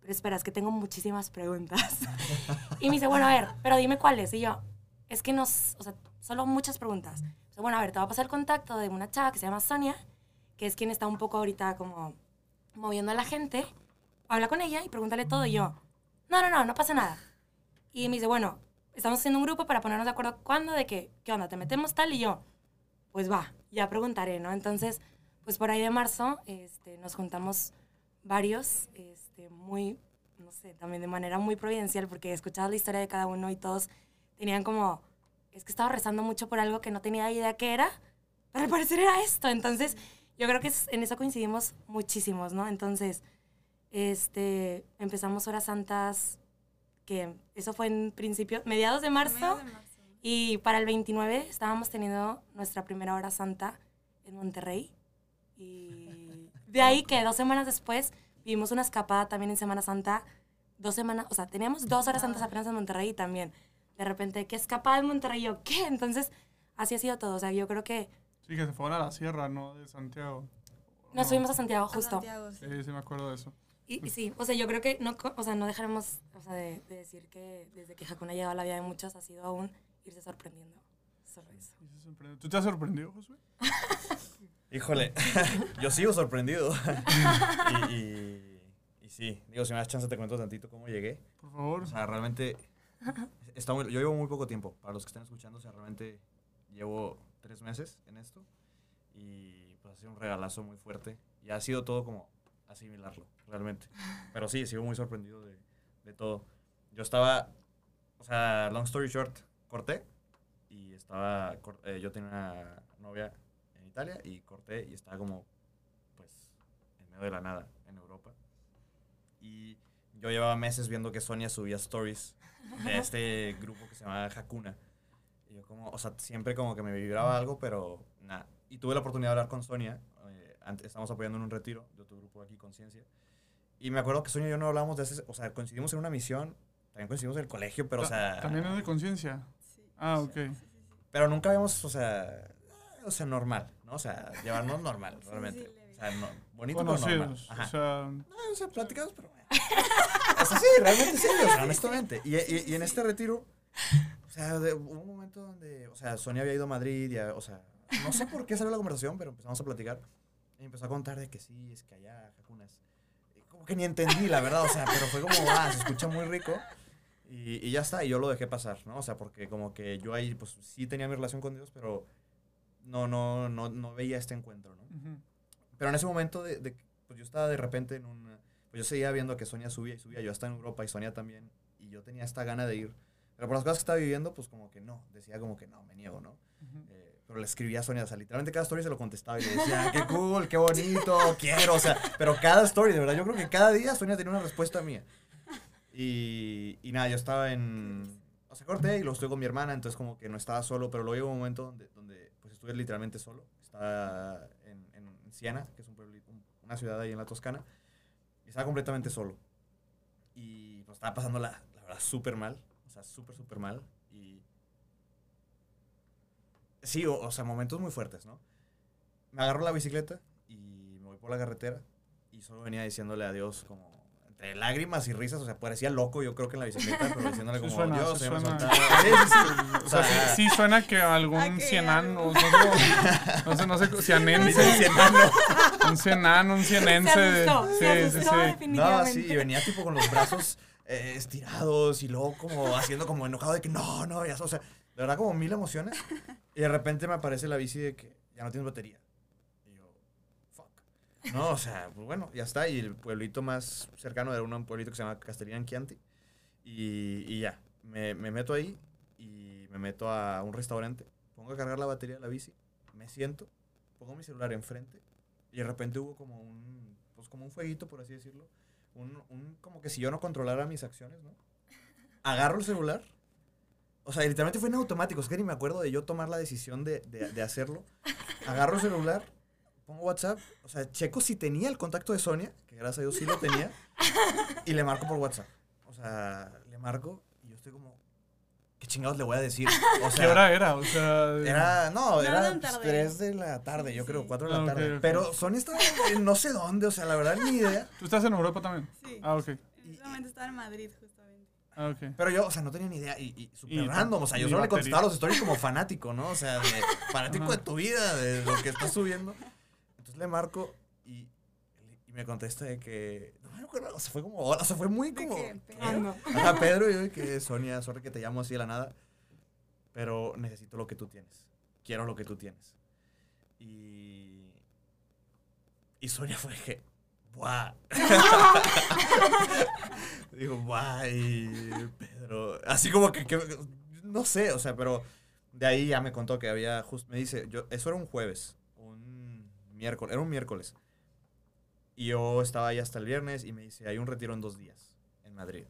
[SPEAKER 4] pero espera, es que tengo muchísimas preguntas. y me dice, bueno, a ver, pero dime cuáles. Y yo, es que nos, o sea, solo muchas preguntas. Sea, bueno, a ver, te va a pasar el contacto de una chava que se llama Sonia, que es quien está un poco ahorita como moviendo a la gente. Habla con ella y pregúntale todo. Y yo, no, no, no, no pasa nada. Y me dice, bueno, estamos haciendo un grupo para ponernos de acuerdo cuándo, de que, ¿qué onda? ¿Te metemos tal? Y yo, pues va, ya preguntaré, ¿no? Entonces, pues por ahí de marzo este, nos juntamos varios, este, muy, no sé, también de manera muy providencial, porque escuchabas la historia de cada uno y todos tenían como, es que estaba rezando mucho por algo que no tenía idea qué era, pero al parecer era esto. Entonces yo creo que en eso coincidimos muchísimos, ¿no? Entonces, este, empezamos horas santas, que eso fue en principio, mediados de marzo,
[SPEAKER 3] Mediados de marzo.
[SPEAKER 4] y para el 29 estábamos teniendo nuestra primera hora santa en Monterrey. Y de ahí que dos semanas después vivimos una escapada también en Semana Santa. Dos semanas, o sea, teníamos dos horas santas apenas en Monterrey y también de repente, ¿qué escapada en Monterrey? Yo, ¿qué? Entonces, así ha sido todo. O sea, yo creo que
[SPEAKER 1] Sí, que se fueron a la sierra, ¿no? De Santiago.
[SPEAKER 4] nos
[SPEAKER 1] No.
[SPEAKER 4] fuimos a Santiago
[SPEAKER 3] A
[SPEAKER 4] justo.
[SPEAKER 3] Santiago, sí.
[SPEAKER 1] Sí, sí me acuerdo de eso.
[SPEAKER 4] Y, y sí, o sea, yo creo que no, o sea, no dejaremos o sea, de, de decir que desde que Hakuna ha llegado a la vida de muchos ha sido aún irse sorprendiendo. Solo eso.
[SPEAKER 1] ¿Tú te has sorprendido, Josué?
[SPEAKER 2] Híjole, yo sigo sorprendido. y, y, y sí, digo, si me das chance te cuento tantito cómo llegué.
[SPEAKER 1] Por favor.
[SPEAKER 2] O sea, realmente, está muy- yo llevo muy poco tiempo. Para los que estén escuchando, o sea, realmente llevo tres meses en esto. Y pues ha sido un regalazo muy fuerte. Y ha sido todo como asimilarlo, realmente. Pero sí, sigo muy sorprendido de, de todo. Yo estaba, o sea, long story short, corté. Y estaba, cor- eh, yo tenía una novia en Italia y corté y estaba como, pues, en medio de la nada, en Europa. Y yo llevaba meses viendo que Sonia subía stories de este grupo que se llama Hakuna. Y yo como, o sea, siempre como que me vibraba algo, pero nada. Y tuve la oportunidad de hablar con Sonia. eh, antes, estamos apoyando en un retiro de otro grupo aquí, Conciencia. Y me acuerdo que Sonia y yo no hablamos de ese, o sea, coincidimos en una misión, también coincidimos en el colegio, pero o sea...
[SPEAKER 1] También es de conciencia.
[SPEAKER 3] Sí.
[SPEAKER 1] Ah, ok.
[SPEAKER 3] Sí, sí, sí.
[SPEAKER 2] Pero nunca habíamos, o sea, o sea, normal, ¿no? O sea, llevarnos normal, realmente. o sea, no, bonito, pero normal.
[SPEAKER 1] Conocidos.
[SPEAKER 2] Ajá.
[SPEAKER 1] O sea,
[SPEAKER 2] No, o sea, platicamos, pero bueno. O sea, sí, realmente sí, o sea, honestamente. Y, y, y en este retiro, sea, de- hubo un momento donde, o sea, Sonia había ido a Madrid, y, a- o sea, no sé por qué salió la conversación, pero empezamos a platicar. Y empezó a contar de que sí, es que allá, Jacunas. Y Como que ni entendí, la verdad, o sea, pero fue como, ah, se escucha muy rico. Y, y ya está, y yo lo dejé pasar, ¿no? O sea, porque como que yo ahí, pues sí tenía mi relación con Dios, pero no, no, no, no veía este encuentro, ¿no?
[SPEAKER 1] ujú.
[SPEAKER 2] Pero en ese momento, de, de- pues yo estaba de repente en un... Pues yo seguía viendo que Sonia subía y subía. Yo estaba en Europa y Sonia también. Y yo tenía esta gana de ir. Pero por las cosas que estaba viviendo, pues como que no. Decía como que no, me niego, ¿no? Eh, pero le escribía a Sonia. O sea, literalmente cada story se lo contestaba y le decía, qué cool, qué bonito, quiero. O sea, pero cada story, de verdad, yo creo que cada día Sonia tenía una respuesta mía. Y, y nada, yo estaba en... O sea, corté y luego estuve con mi hermana, entonces como que no estaba solo, pero luego llegó un momento donde, donde pues estuve literalmente solo. Estaba en, en Siena, que es un pueblo, una ciudad ahí en la Toscana, y estaba completamente solo. Y pues estaba pasando la, la verdad súper mal, sea, súper, súper mal. Y sí, o, o sea, momentos muy fuertes, ¿no? Me agarro la bicicleta y me voy por la carretera y solo venía diciéndole adiós como entre lágrimas y risas, o sea, parecía loco yo creo que en la bicicleta, pero diciéndole
[SPEAKER 1] Sí
[SPEAKER 2] como
[SPEAKER 1] suena, sí
[SPEAKER 2] se me
[SPEAKER 1] suena.
[SPEAKER 2] soltaba". Sí, sí, sí.
[SPEAKER 1] O sea, sí, sí suena que algún cienán, o no sé, no sé, cianense,
[SPEAKER 2] "Cienano".
[SPEAKER 1] un cienano, un cienense.
[SPEAKER 4] Se
[SPEAKER 1] de-
[SPEAKER 4] asustó,
[SPEAKER 1] sí,
[SPEAKER 4] se
[SPEAKER 1] sí, sí.
[SPEAKER 2] No, sí, y venía tipo con los brazos eh, estirados y luego como haciendo como enojado de que no, no, ya, o sea, de verdad como mil emociones. Y de repente me aparece la bici de que ya no tienes batería. Y yo, fuck. No, o sea, pues bueno, ya está. Y el pueblito más cercano era un pueblito que se llama Castellán Chianti. Y, y ya, me, me meto ahí y me meto a un restaurante. Pongo a cargar la batería de la bici, me siento, pongo mi celular enfrente y de repente hubo como un, pues como un fueguito, por así decirlo. Un, un, como que si yo no controlara mis acciones, ¿no? Agarro el celular. O sea, literalmente fue en automático. Es que ni me acuerdo de yo tomar la decisión de, de, de hacerlo. Agarro el celular, pongo WhatsApp. O sea, checo si tenía el contacto de Sonia, que gracias a Dios sí lo tenía. Y le marco por WhatsApp. O sea, le marco y yo estoy como, ¿qué chingados le voy a decir? O sea,
[SPEAKER 1] ¿Qué hora era? O sea,
[SPEAKER 2] era, no,
[SPEAKER 3] No
[SPEAKER 2] era
[SPEAKER 3] tan
[SPEAKER 2] pues,
[SPEAKER 3] tarde.
[SPEAKER 2] 3 de la tarde, yo
[SPEAKER 3] Sí,
[SPEAKER 2] creo,
[SPEAKER 3] sí.
[SPEAKER 2] 4 de la
[SPEAKER 1] Ah,
[SPEAKER 2] tarde. Pero Sonia estaba en no sé dónde, o sea, la verdad ni idea.
[SPEAKER 1] ¿Tú estás en Europa también?
[SPEAKER 3] Sí.
[SPEAKER 1] Ah, ok.
[SPEAKER 3] En ese momento estaba en Madrid, justamente.
[SPEAKER 1] Ah, ok.
[SPEAKER 2] Pero yo, o sea, no tenía ni idea y, y súper
[SPEAKER 1] Y
[SPEAKER 2] random, o sea, yo solo le contestaba los stories como fanático, ¿no? O sea, de, fanático
[SPEAKER 1] Ajá.
[SPEAKER 2] de tu vida, de lo que estás subiendo. Entonces le marco y, y me contesta de que, no me acuerdo, o sea, fue como, o sea, fue muy
[SPEAKER 3] ¿De
[SPEAKER 2] como...
[SPEAKER 3] qué?
[SPEAKER 4] Ah, no.
[SPEAKER 2] Ajá, Pedro, y yo de que Sonia, sorry que te llamo así de la nada, pero necesito lo que tú tienes. Quiero lo que tú tienes. Y. Y Sonia fue que. ¡Buah! Dijo, ¡buah! Y Pedro. Así como que, que- No sé, o sea, pero de ahí ya me contó que había. Just, me dice, yo, eso era un jueves. Un miércoles, era un miércoles. Y yo estaba ahí hasta el viernes y me dice, hay un retiro en dos días en Madrid.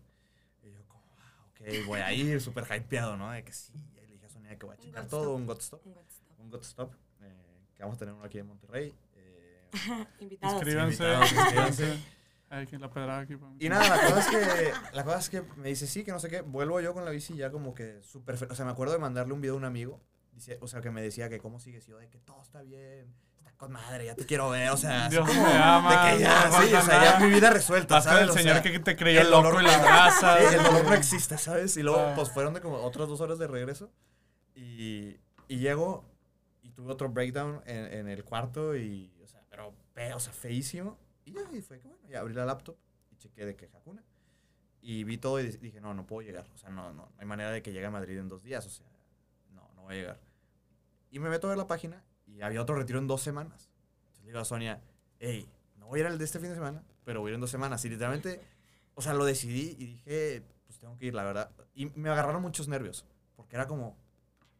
[SPEAKER 2] Y yo como, ah, ok, voy a ir, súper hypeado, ¿no? De que sí, y le dije a Sonia que voy a checar todo,
[SPEAKER 4] Stop.
[SPEAKER 2] un God Stop.
[SPEAKER 4] Un God Stop.
[SPEAKER 2] Un God Stop, eh, que vamos a tener uno aquí en Monterrey. eh,
[SPEAKER 4] Invitados.
[SPEAKER 1] Inscríbanse.
[SPEAKER 2] invitados,
[SPEAKER 1] inscríbanse. Hay que la pedrada aquí. para mí.
[SPEAKER 2] Y nada, la cosa, es que, la cosa es que me dice sí, que no sé qué. Vuelvo yo con la bici ya como que súper... O sea, me acuerdo de mandarle un video a un amigo. Dice, o sea, que me decía que cómo sigues. Yo de que todo está bien. Está con madre, ya te quiero ver. O sea,
[SPEAKER 1] Dios
[SPEAKER 2] como
[SPEAKER 1] me ama,
[SPEAKER 2] de que ya,
[SPEAKER 1] no
[SPEAKER 2] sí, o sea, ya mi vida resuelta,
[SPEAKER 1] Vas
[SPEAKER 2] ¿sabes?
[SPEAKER 1] el
[SPEAKER 2] O
[SPEAKER 1] señor
[SPEAKER 2] sea,
[SPEAKER 1] que te creyó
[SPEAKER 2] el
[SPEAKER 1] loco en la casa.
[SPEAKER 2] Sí, el dolor no existe, ¿sabes? Y luego,
[SPEAKER 1] Ah.
[SPEAKER 2] pues fueron de como otras dos horas de regreso. Y, y llego y tuve otro breakdown en, en el cuarto y, o sea, pero, pe- o sea, feísimo. Y ya, y fue que bueno, ya abrí la laptop y chequé de que Hakuna. Y vi todo y dije, no, no puedo llegar. O sea, no, no, no hay manera de que llegue a Madrid en dos días. O sea, no, voy a llegar. Y me meto a ver la página y había otro retiro en dos semanas. Entonces le digo a Sonia, hey, no voy a ir al de este fin de semana, pero voy a ir en dos semanas. Y literalmente, o sea, lo decidí y dije, pues tengo que ir, la verdad. Y me agarraron muchos nervios, porque era como,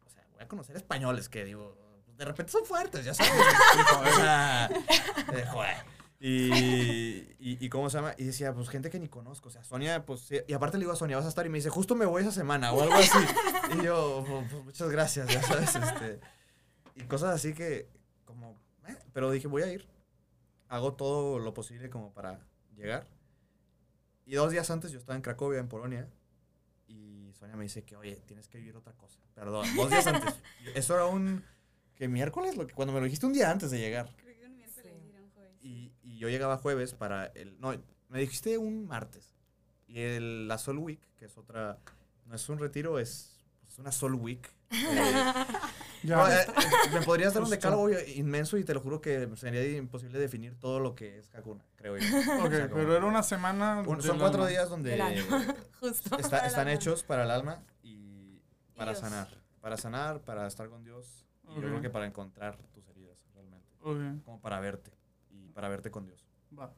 [SPEAKER 2] o sea, voy a conocer españoles que digo, de repente son fuertes, ya sabes. o sea, joder. Y, y, cómo se llama, y decía, pues gente que ni conozco, o sea, Sonia, pues, y aparte le digo a Sonia, vas a estar, y me dice, justo me voy esa semana, o algo así. Y yo, pues, pues, muchas gracias, ya sabes, este, y cosas así que, como, eh, pero dije, voy a ir, hago todo lo posible como para llegar. Y dos días antes yo estaba en Cracovia, en Polonia, y Sonia me dice que, oye, tienes que vivir otra cosa. Perdón, dos días antes. Eso era un, que miércoles, lo que, cuando me lo dijiste un día antes de llegar.
[SPEAKER 3] Creo que un miércoles
[SPEAKER 4] Sí.
[SPEAKER 3] y era un jueves.
[SPEAKER 2] Y, y yo llegaba jueves para el. No, me dijiste un martes. Y el, la Sol Week, que es otra. No es un retiro, es, es una Sol Week. Eh,
[SPEAKER 1] Ya.
[SPEAKER 2] no, eh, me podrías dar un decálogo inmenso y te lo juro que sería imposible definir todo lo que es Hakuna, creo yo.
[SPEAKER 1] Ok,
[SPEAKER 2] O sea, como-
[SPEAKER 1] pero era una semana.
[SPEAKER 2] un- son cuatro
[SPEAKER 1] alma.
[SPEAKER 2] días donde.
[SPEAKER 4] Justo.
[SPEAKER 2] está-
[SPEAKER 3] Para
[SPEAKER 2] están
[SPEAKER 3] alma.
[SPEAKER 2] hechos para el alma y para
[SPEAKER 3] Dios.
[SPEAKER 2] sanar. Para sanar, para estar con Dios. Y
[SPEAKER 1] Ok.
[SPEAKER 2] yo creo que para encontrar tus heridas, realmente.
[SPEAKER 1] Ok,
[SPEAKER 2] Como para verte. Para verte con Dios.
[SPEAKER 1] va.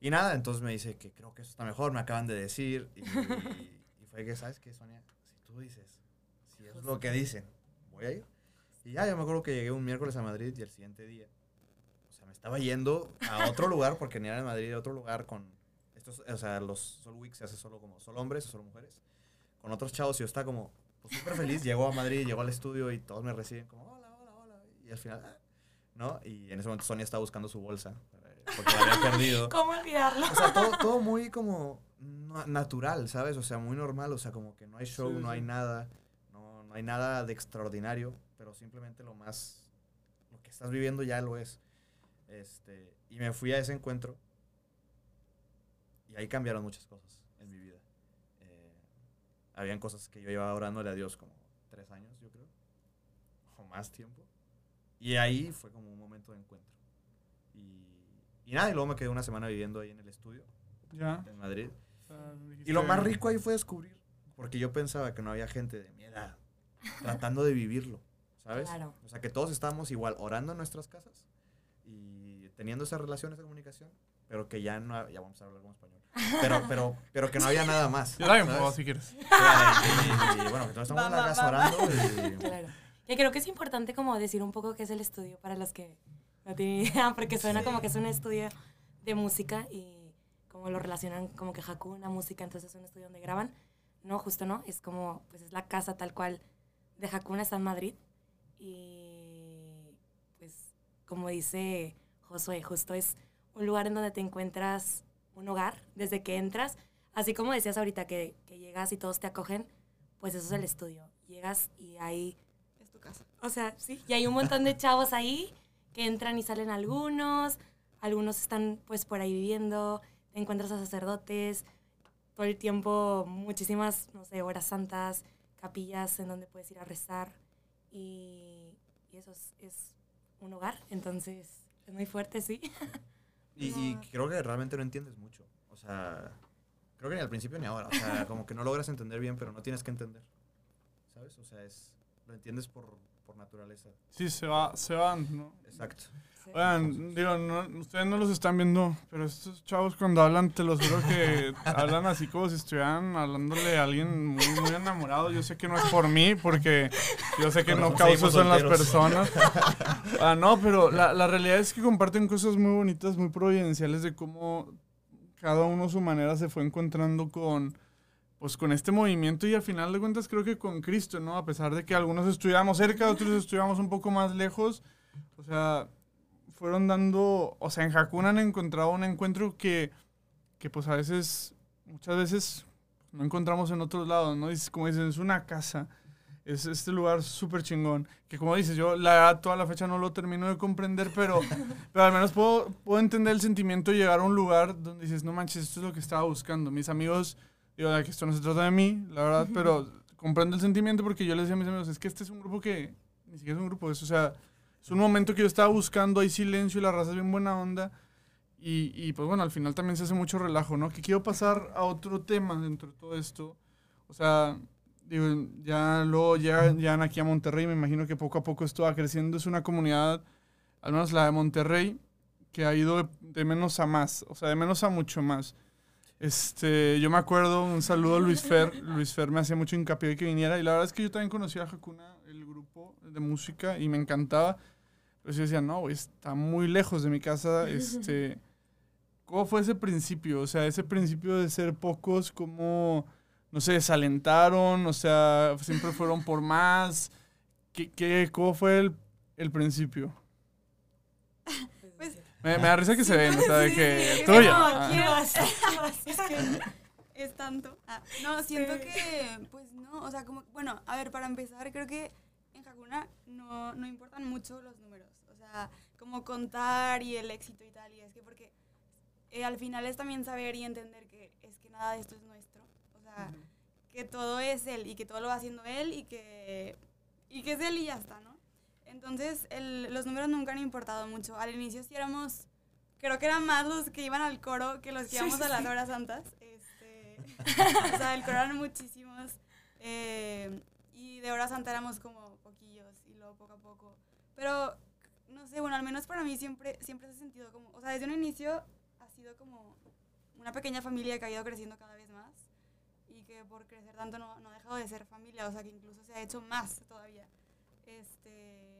[SPEAKER 2] Y nada, entonces me dice que creo que eso está mejor, me acaban de decir. Y, y fue que, ¿sabes qué, Sonia? Si tú dices, si es lo que dicen, voy a ir. Y ya, yo me acuerdo que llegué un miércoles a Madrid y el siguiente día, o sea, me estaba yendo a otro lugar, porque ni era en Madrid, a otro lugar con, estos, o sea, los Soul Week se hace solo como, solo hombres o solo mujeres, con otros chavos y yo estaba como, pues súper feliz, llegó a Madrid, llegó al estudio y todos me reciben como, hola, hola, hola. Y al final, ah, ¿no? Y en ese momento Sonia estaba buscando su bolsa, eh, porque la había perdido.
[SPEAKER 4] ¿Cómo olvidarlo?
[SPEAKER 2] O sea, todo, todo muy como na- natural, ¿sabes? O sea, muy normal. O sea, como que no hay show,
[SPEAKER 1] Sí,
[SPEAKER 2] no hay
[SPEAKER 1] sí.
[SPEAKER 2] nada. No, no hay nada de extraordinario, pero simplemente lo más... Lo que estás viviendo ya lo es. Este, y me fui a ese encuentro y ahí cambiaron muchas cosas en mi vida. Eh, habían cosas que yo llevaba orándole a Dios como tres años, yo creo. O más tiempo. Y ahí fue como un momento de encuentro. Y, y nada, y luego me quedé una semana viviendo ahí en el estudio,
[SPEAKER 1] Ya.
[SPEAKER 2] en Madrid.
[SPEAKER 1] O sea,
[SPEAKER 2] Y lo más rico ahí fue descubrir, porque yo pensaba que no había gente de mi edad tratando de vivirlo, ¿sabes?
[SPEAKER 4] Claro.
[SPEAKER 2] O sea, que todos estábamos igual orando en nuestras casas y teniendo esas relaciones de comunicación, pero que ya no, ya vamos a hablar como español, pero, pero, pero que no había nada más.
[SPEAKER 1] Yo también puedo, si quieres.
[SPEAKER 2] Y, y bueno, que todos estamos en la
[SPEAKER 3] Va, va,
[SPEAKER 2] casa
[SPEAKER 3] va, va.
[SPEAKER 2] orando y...
[SPEAKER 4] Claro. Que creo que es importante como decir un poco qué es el estudio para los que no tienen idea, porque suena como que es un estudio de música y como lo relacionan como que Hakuna música, entonces es un estudio donde graban. No, justo no, es como, pues es la casa tal cual de Hakuna, está en Madrid. Y pues como dice Josué, justo es un lugar en donde te encuentras un hogar desde que entras. Así como decías ahorita que, que llegas y todos te acogen, pues eso es el estudio. Llegas y hay. O sea, sí. Y hay un montón de chavos ahí que entran y salen algunos. Algunos están pues por ahí viviendo. Te encuentras a sacerdotes. Todo el tiempo muchísimas, no sé, horas santas, capillas en donde puedes ir a rezar. Y, y eso es, es un hogar. Entonces, es muy fuerte, sí.
[SPEAKER 2] Y, y creo que realmente no entiendes mucho. O sea, creo que ni al principio ni ahora. O sea, como que no logras entender bien, pero no tienes que entender. ¿Sabes? O sea, es, lo entiendes por, por naturaleza.
[SPEAKER 1] Sí, se, va, se van, ¿no?
[SPEAKER 2] Exacto.
[SPEAKER 1] Oigan, digo, no, ustedes no los están viendo, pero estos chavos cuando hablan, te los juro que hablan así como si estuvieran hablándole a alguien muy, muy enamorado. Yo sé que no es por mí, porque yo sé que no causo eso en las personas. Ah, no, pero la, la realidad es que comparten cosas muy bonitas, muy providenciales de cómo cada uno a su manera se fue encontrando con, pues, con este movimiento y al final de cuentas creo que con Cristo, ¿no? A pesar de que algunos estudiamos cerca, otros estudiamos un poco más lejos. O sea, fueron dando, o sea, en Hakuna han encontrado un encuentro que, que pues a veces, muchas veces no encontramos en otros lados, ¿no? Es como dicen, es una casa, es este lugar súper chingón, que como dices, yo la toda la fecha no lo termino de comprender, pero, pero al menos puedo, puedo entender el sentimiento de llegar a un lugar donde dices, no manches, esto es lo que estaba buscando. Mis amigos, digo, que esto no se trata de mí, la verdad, pero comprendo el sentimiento porque yo les decía a mis amigos, es que este es un grupo que ni siquiera es un grupo, es, o sea, es un momento que yo estaba buscando, hay silencio y la raza es bien buena onda. Y, y, pues bueno, al final también se hace mucho relajo, ¿no? Que quiero pasar a otro tema dentro de todo esto. O sea, digo, ya luego llegan, aquí a Monterrey, me imagino que poco a poco esto va creciendo. Es una comunidad, al menos la de Monterrey, que ha ido de, de menos a más, o sea, de menos a mucho más. Este, yo me acuerdo, un saludo a Luis Fer. Luis Fer me hacía mucho hincapié de que viniera. Y la verdad es que yo también conocía a Hakuna, el grupo de música, y me encantaba. Pues yo decía, no, está muy lejos de mi casa. Este, ¿Cómo fue ese principio? O sea, ese principio de ser pocos, ¿cómo, no sé, desalentaron? O sea, siempre fueron por más. ¿Qué, qué, cómo fue el, el principio? Me, me da risa que se ven, o sea, de que...
[SPEAKER 3] sí,
[SPEAKER 1] tuya.
[SPEAKER 3] no,
[SPEAKER 1] Ah.
[SPEAKER 3] quiero- es que es tanto. Ah, no, siento que, pues no, o sea, como, bueno, a ver, para empezar, creo que en Hakuna no, no importan mucho los números. O sea, como contar y el éxito y tal. Y es que porque eh, al final es también saber y entender que es que nada de esto es nuestro. O sea, que todo es él y que todo lo va haciendo él y que, y que es él y ya está, ¿no? Entonces, el- los números nunca han importado mucho. Al inicio sí éramos, creo que eran más los que iban al coro que los que íbamos a las horas santas. Este, o sea, el coro eran muchísimos. eh, y de hora santa éramos como poquillos y luego poco a poco. Pero, no sé, bueno, al menos para mí siempre, siempre se ha sentido como, o sea, desde un inicio ha sido como una pequeña familia que ha ido creciendo cada vez más y que por crecer tanto no, no ha dejado de ser familia, o sea, que incluso se ha hecho más todavía. Este,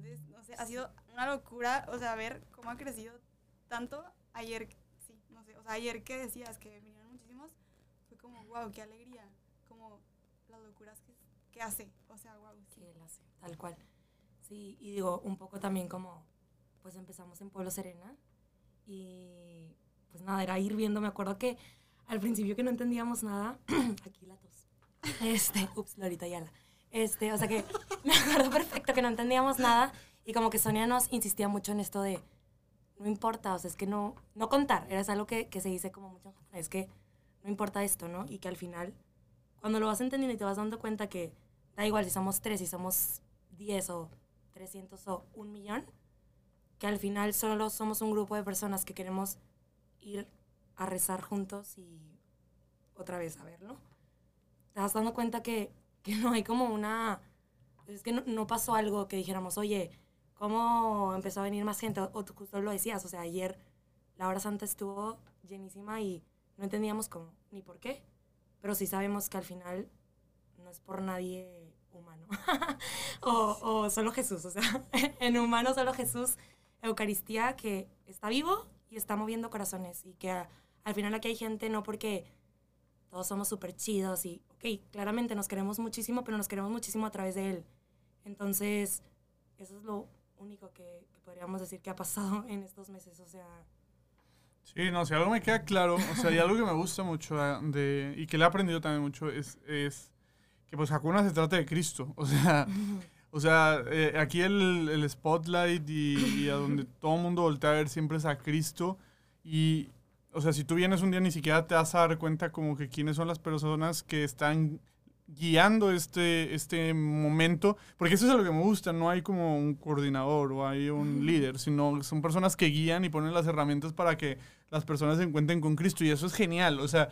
[SPEAKER 3] entonces, no sé, ha sido una locura, o sea, ver cómo ha crecido tanto. Ayer, sí, no sé, o sea, ayer que decías que vinieron muchísimos, fue como, wow, qué alegría, como las locuras que, que hace, o sea, wow, sí.
[SPEAKER 4] que él hace, tal cual. Sí, y digo, un poco también como, pues empezamos en Pueblo Serena y pues nada, era ir viendo, me acuerdo que al principio que no entendíamos nada, aquí la tos, este, ups, Lorita Ayala, este, o sea que me acuerdo perfecto que no entendíamos nada y como que Sonia nos insistía mucho en esto de, no importa, o sea, es que no, no contar, era algo que, que se dice como mucho japonés, que no importa esto, ¿no? Y que al final, cuando lo vas entendiendo y te vas dando cuenta que da igual si somos tres, si somos 10 o 300 o un millón, que al final solo somos un grupo de personas que queremos ir a rezar juntos y otra vez a verlo. Te vas dando cuenta que, que no hay como una... Es que no, no pasó algo que dijéramos, oye, ¿cómo empezó a venir más gente? O, tú justo lo decías, o sea, ayer la hora santa estuvo llenísima y no entendíamos cómo ni por qué, pero sí sabemos que al final no es por nadie humano. o, o solo Jesús, o sea, en humano solo Jesús, Eucaristía que está vivo y está moviendo corazones y que a- al final aquí hay gente no porque todos somos súper chidos y, ok, claramente nos queremos muchísimo, pero nos queremos muchísimo a través de Él. Entonces, eso es lo único que, que podríamos decir que ha pasado en estos meses, o sea,
[SPEAKER 1] Sí, no, si algo me queda claro, o sea, y algo que me gusta mucho ah, de, y que le he aprendido también mucho es, es que pues Hakuna se trata de Cristo, o sea, o sea, eh, aquí el, el spotlight y, y a donde todo el mundo voltea a ver siempre es a Cristo y, o sea, si tú vienes un día ni siquiera te vas a dar cuenta como que quiénes son las personas que están guiando este, este momento, porque eso es lo que me gusta, no hay como un coordinador o hay un líder, sino son personas que guían y ponen las herramientas para que las personas se encuentren con Cristo y eso es genial, o sea,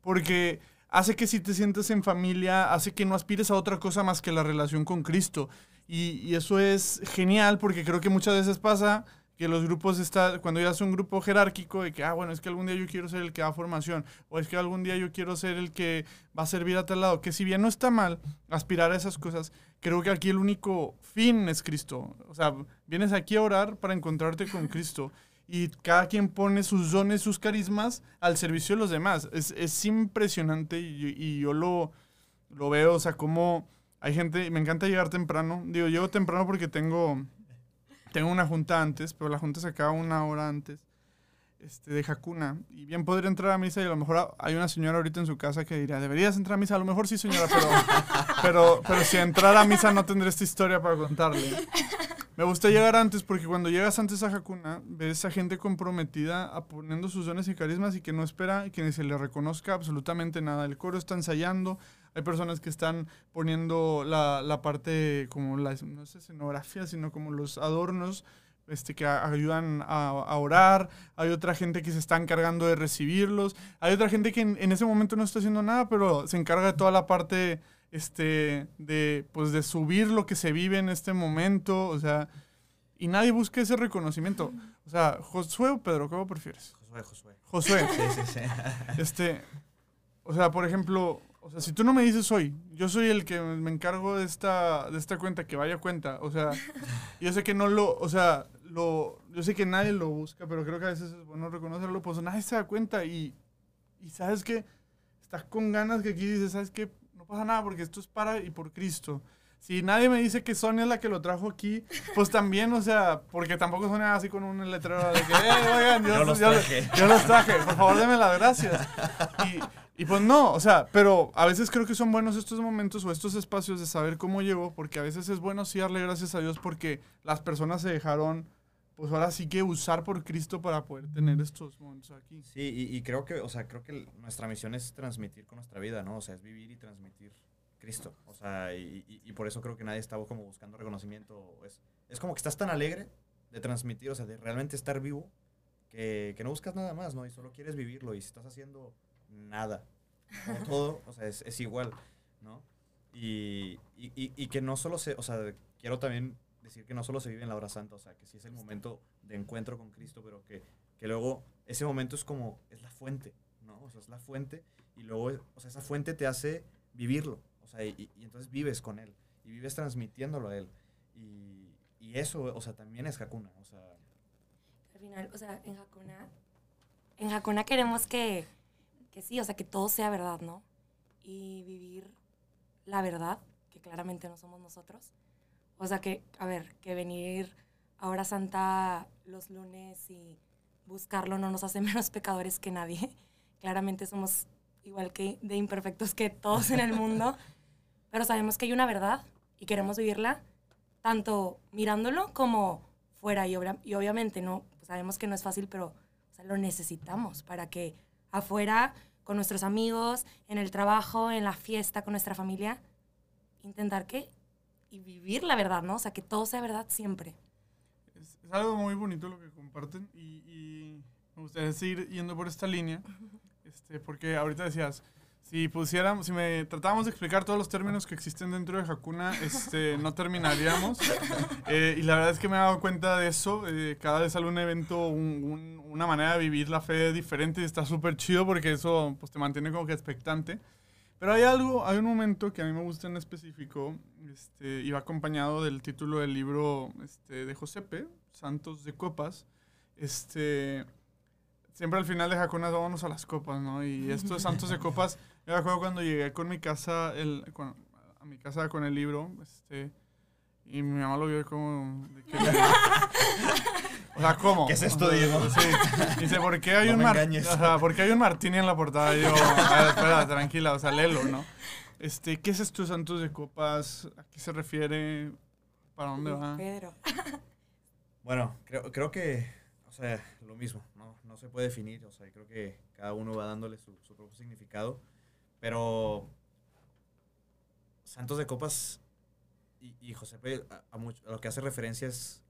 [SPEAKER 1] porque hace que si te sientes en familia, hace que no aspires a otra cosa más que la relación con Cristo. Y, y eso es genial porque creo que muchas veces pasa que los grupos está cuando ya es un grupo jerárquico de que ah bueno es que algún día yo quiero ser el que da formación o es que algún día yo quiero ser el que va a servir a tal lado que si bien no está mal aspirar a esas cosas creo que aquí el único fin es Cristo. O sea vienes aquí a orar para encontrarte con Cristo y cada quien pone sus dones sus carismas al servicio de los demás. Es, es impresionante y, y yo lo lo veo o sea como hay gente me encanta llegar temprano. Digo llego temprano porque tengo tengo una junta antes, pero la junta se acaba una hora antes este, de Hakuna. Y bien podría entrar a misa y a lo mejor hay una señora ahorita en su casa que diría, deberías entrar a misa. A lo mejor sí, señora, pero, pero, pero si entrar a misa no tendré esta historia para contarle. Me gusta llegar antes porque cuando llegas antes a Hakuna, ves a gente comprometida a poniendo sus dones y carismas y que no espera que se le reconozca absolutamente nada. El coro está ensayando, hay personas que están poniendo la, la parte como la, no es escenografía, sino como los adornos este, que ayudan a, orar. Hay otra gente que se está encargando de recibirlos. Hay otra gente que en ese momento no está haciendo nada, pero se encarga de toda la parte este, de, pues, de subir lo que se vive en este momento. O sea, y nadie busca ese reconocimiento. O sea, Josué o Pedro, ¿cómo prefieres?
[SPEAKER 2] Josué, Josué.
[SPEAKER 1] Josué.
[SPEAKER 2] Sí, sí, sí.
[SPEAKER 1] Este, o sea, por ejemplo, o sea, si tú no me dices hoy, yo soy el que me encargo de esta, de esta cuenta, que vaya cuenta, o sea, yo sé que no lo, o sea, lo, yo sé que nadie lo busca, pero creo que a veces es bueno reconocerlo, pues nadie se da cuenta y, y sabes que estás con ganas que aquí dices, sabes que no pasa nada porque esto es para y por Cristo. Si nadie me dice que Sonia es la que lo trajo aquí, pues también, o sea, porque tampoco Sonia así con un letrero de que, "Eh, oigan, yo,
[SPEAKER 2] Yo los
[SPEAKER 1] yo-
[SPEAKER 2] traje".
[SPEAKER 1] yo los traje, por favor, denme las gracias. Y, y pues no, o sea, pero a veces creo que son buenos estos momentos o estos espacios de saber cómo llegó, porque a veces es bueno sí darle gracias a Dios porque las personas se dejaron, pues ahora sí que usar por Cristo para poder tener estos momentos aquí.
[SPEAKER 2] Sí, y, y creo que, o sea, creo que nuestra misión es transmitir con nuestra vida, ¿no? O sea, es vivir y transmitir Cristo. O sea, y, y- y por eso creo que nadie está como buscando reconocimiento. Es, es como que estás tan alegre de transmitir, o sea, de realmente estar vivo, que, que no buscas nada más, ¿no? Y solo quieres vivirlo. Y si estás haciendo nada, o todo, o sea, es, es igual, ¿no? Y, y, y- y que no solo se, o sea, quiero también decir que no solo se vive en la hora santa, o sea, que sí es el momento de encuentro con Cristo, pero que, que luego ese momento es como, es la fuente, ¿no? O sea, es la fuente y luego, o sea, esa fuente te hace vivirlo, o sea, y, y entonces vives con Él y vives transmitiéndolo a Él. Y, y eso, o sea, también es Hakuna, o sea,
[SPEAKER 4] Al final, o sea, en Hakuna, en Hakuna queremos que, que sí, o sea, que todo sea verdad, ¿no? Y vivir la verdad, que claramente no somos nosotros. O sea, que, a ver, que venir a hora santa los lunes y buscarlo no nos hace menos pecadores que nadie. Claramente somos igual que de imperfectos que todos en el mundo, pero sabemos que hay una verdad y queremos vivirla tanto mirándolo como fuera y, obra- y obviamente no pues sabemos que no es fácil pero o sea, lo necesitamos para que afuera con nuestros amigos en el trabajo en la fiesta con nuestra familia intentar que y vivir la verdad no o sea que todo sea verdad siempre
[SPEAKER 1] Es, es algo muy bonito lo que comparten y, y me gustaría seguir yendo por esta línea, este, porque ahorita decías, si pusiéramos, si me tratáramos de explicar todos los términos que existen dentro de Hakuna, este, no terminaríamos. Eh, y la verdad es que me he dado cuenta de eso. eh, cada vez sale un evento, un- un- una manera de vivir la fe diferente y está súper chido porque eso pues, te mantiene como que expectante. Pero hay algo, hay un momento que a mí me gusta en específico, este, y va acompañado del título del libro este, de Josepe, Santos de Copas. Este, siempre al final de Hakuna vámonos a las copas, ¿no? Y esto de Santos de Copas, yo me acuerdo cuando llegué con mi casa, el, a mi casa con el libro, este, y mi mamá lo vio como... de que- o sea, ¿cómo?
[SPEAKER 2] ¿Qué es esto, Diego?
[SPEAKER 1] Sí. Dice, ¿por qué hay
[SPEAKER 2] No
[SPEAKER 1] un mar-. Ajá, ¿por qué hay un martini en la portada? Y yo, a ver, espera, tranquila, o sea, léelo, ¿no? Este, ¿qué es esto Santos de Copas? ¿A qué se refiere? ¿Para dónde va?
[SPEAKER 4] Pedro
[SPEAKER 2] Bueno, creo, creo que, o sea, lo mismo, ¿no? No se puede definir, o sea, creo que cada uno va dándole su, su propio significado, pero Santos de Copas y, y Josepe a, a much- a lo que hace referencia es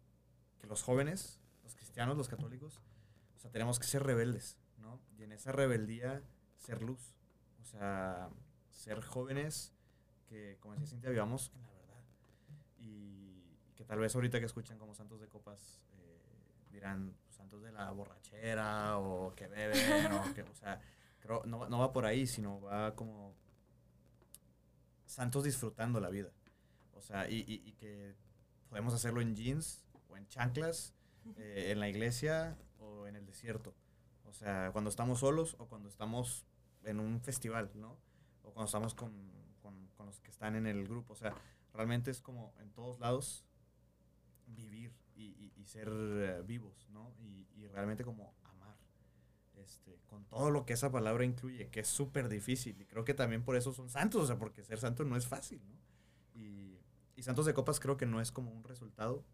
[SPEAKER 2] que los jóvenes, cristianos, los católicos, o sea, tenemos que ser rebeldes, ¿no? Y en esa rebeldía ser luz. O sea, ser jóvenes que, como decía Cintia, vivamos en la verdad. Y que tal vez ahorita que escuchan como santos de copas eh, dirán pues, santos de la borrachera o que beben o que, o sea, creo, no, no va por ahí, sino va como santos disfrutando la vida. O sea, y, y- y que podemos hacerlo en jeans o en chanclas, eh, en la iglesia o en el desierto. O sea, cuando estamos solos o cuando estamos en un festival, ¿no? O cuando estamos con, con- con los que están en el grupo. O sea, realmente es como en todos lados vivir y, y- y ser eh, vivos, ¿no? Y, y realmente como amar. Este, con todo lo que esa palabra incluye, que es súper difícil. Y creo que también por eso son santos, o sea, porque ser santo no es fácil, ¿no? Y, y Santos de Copas creo que no es como un resultado,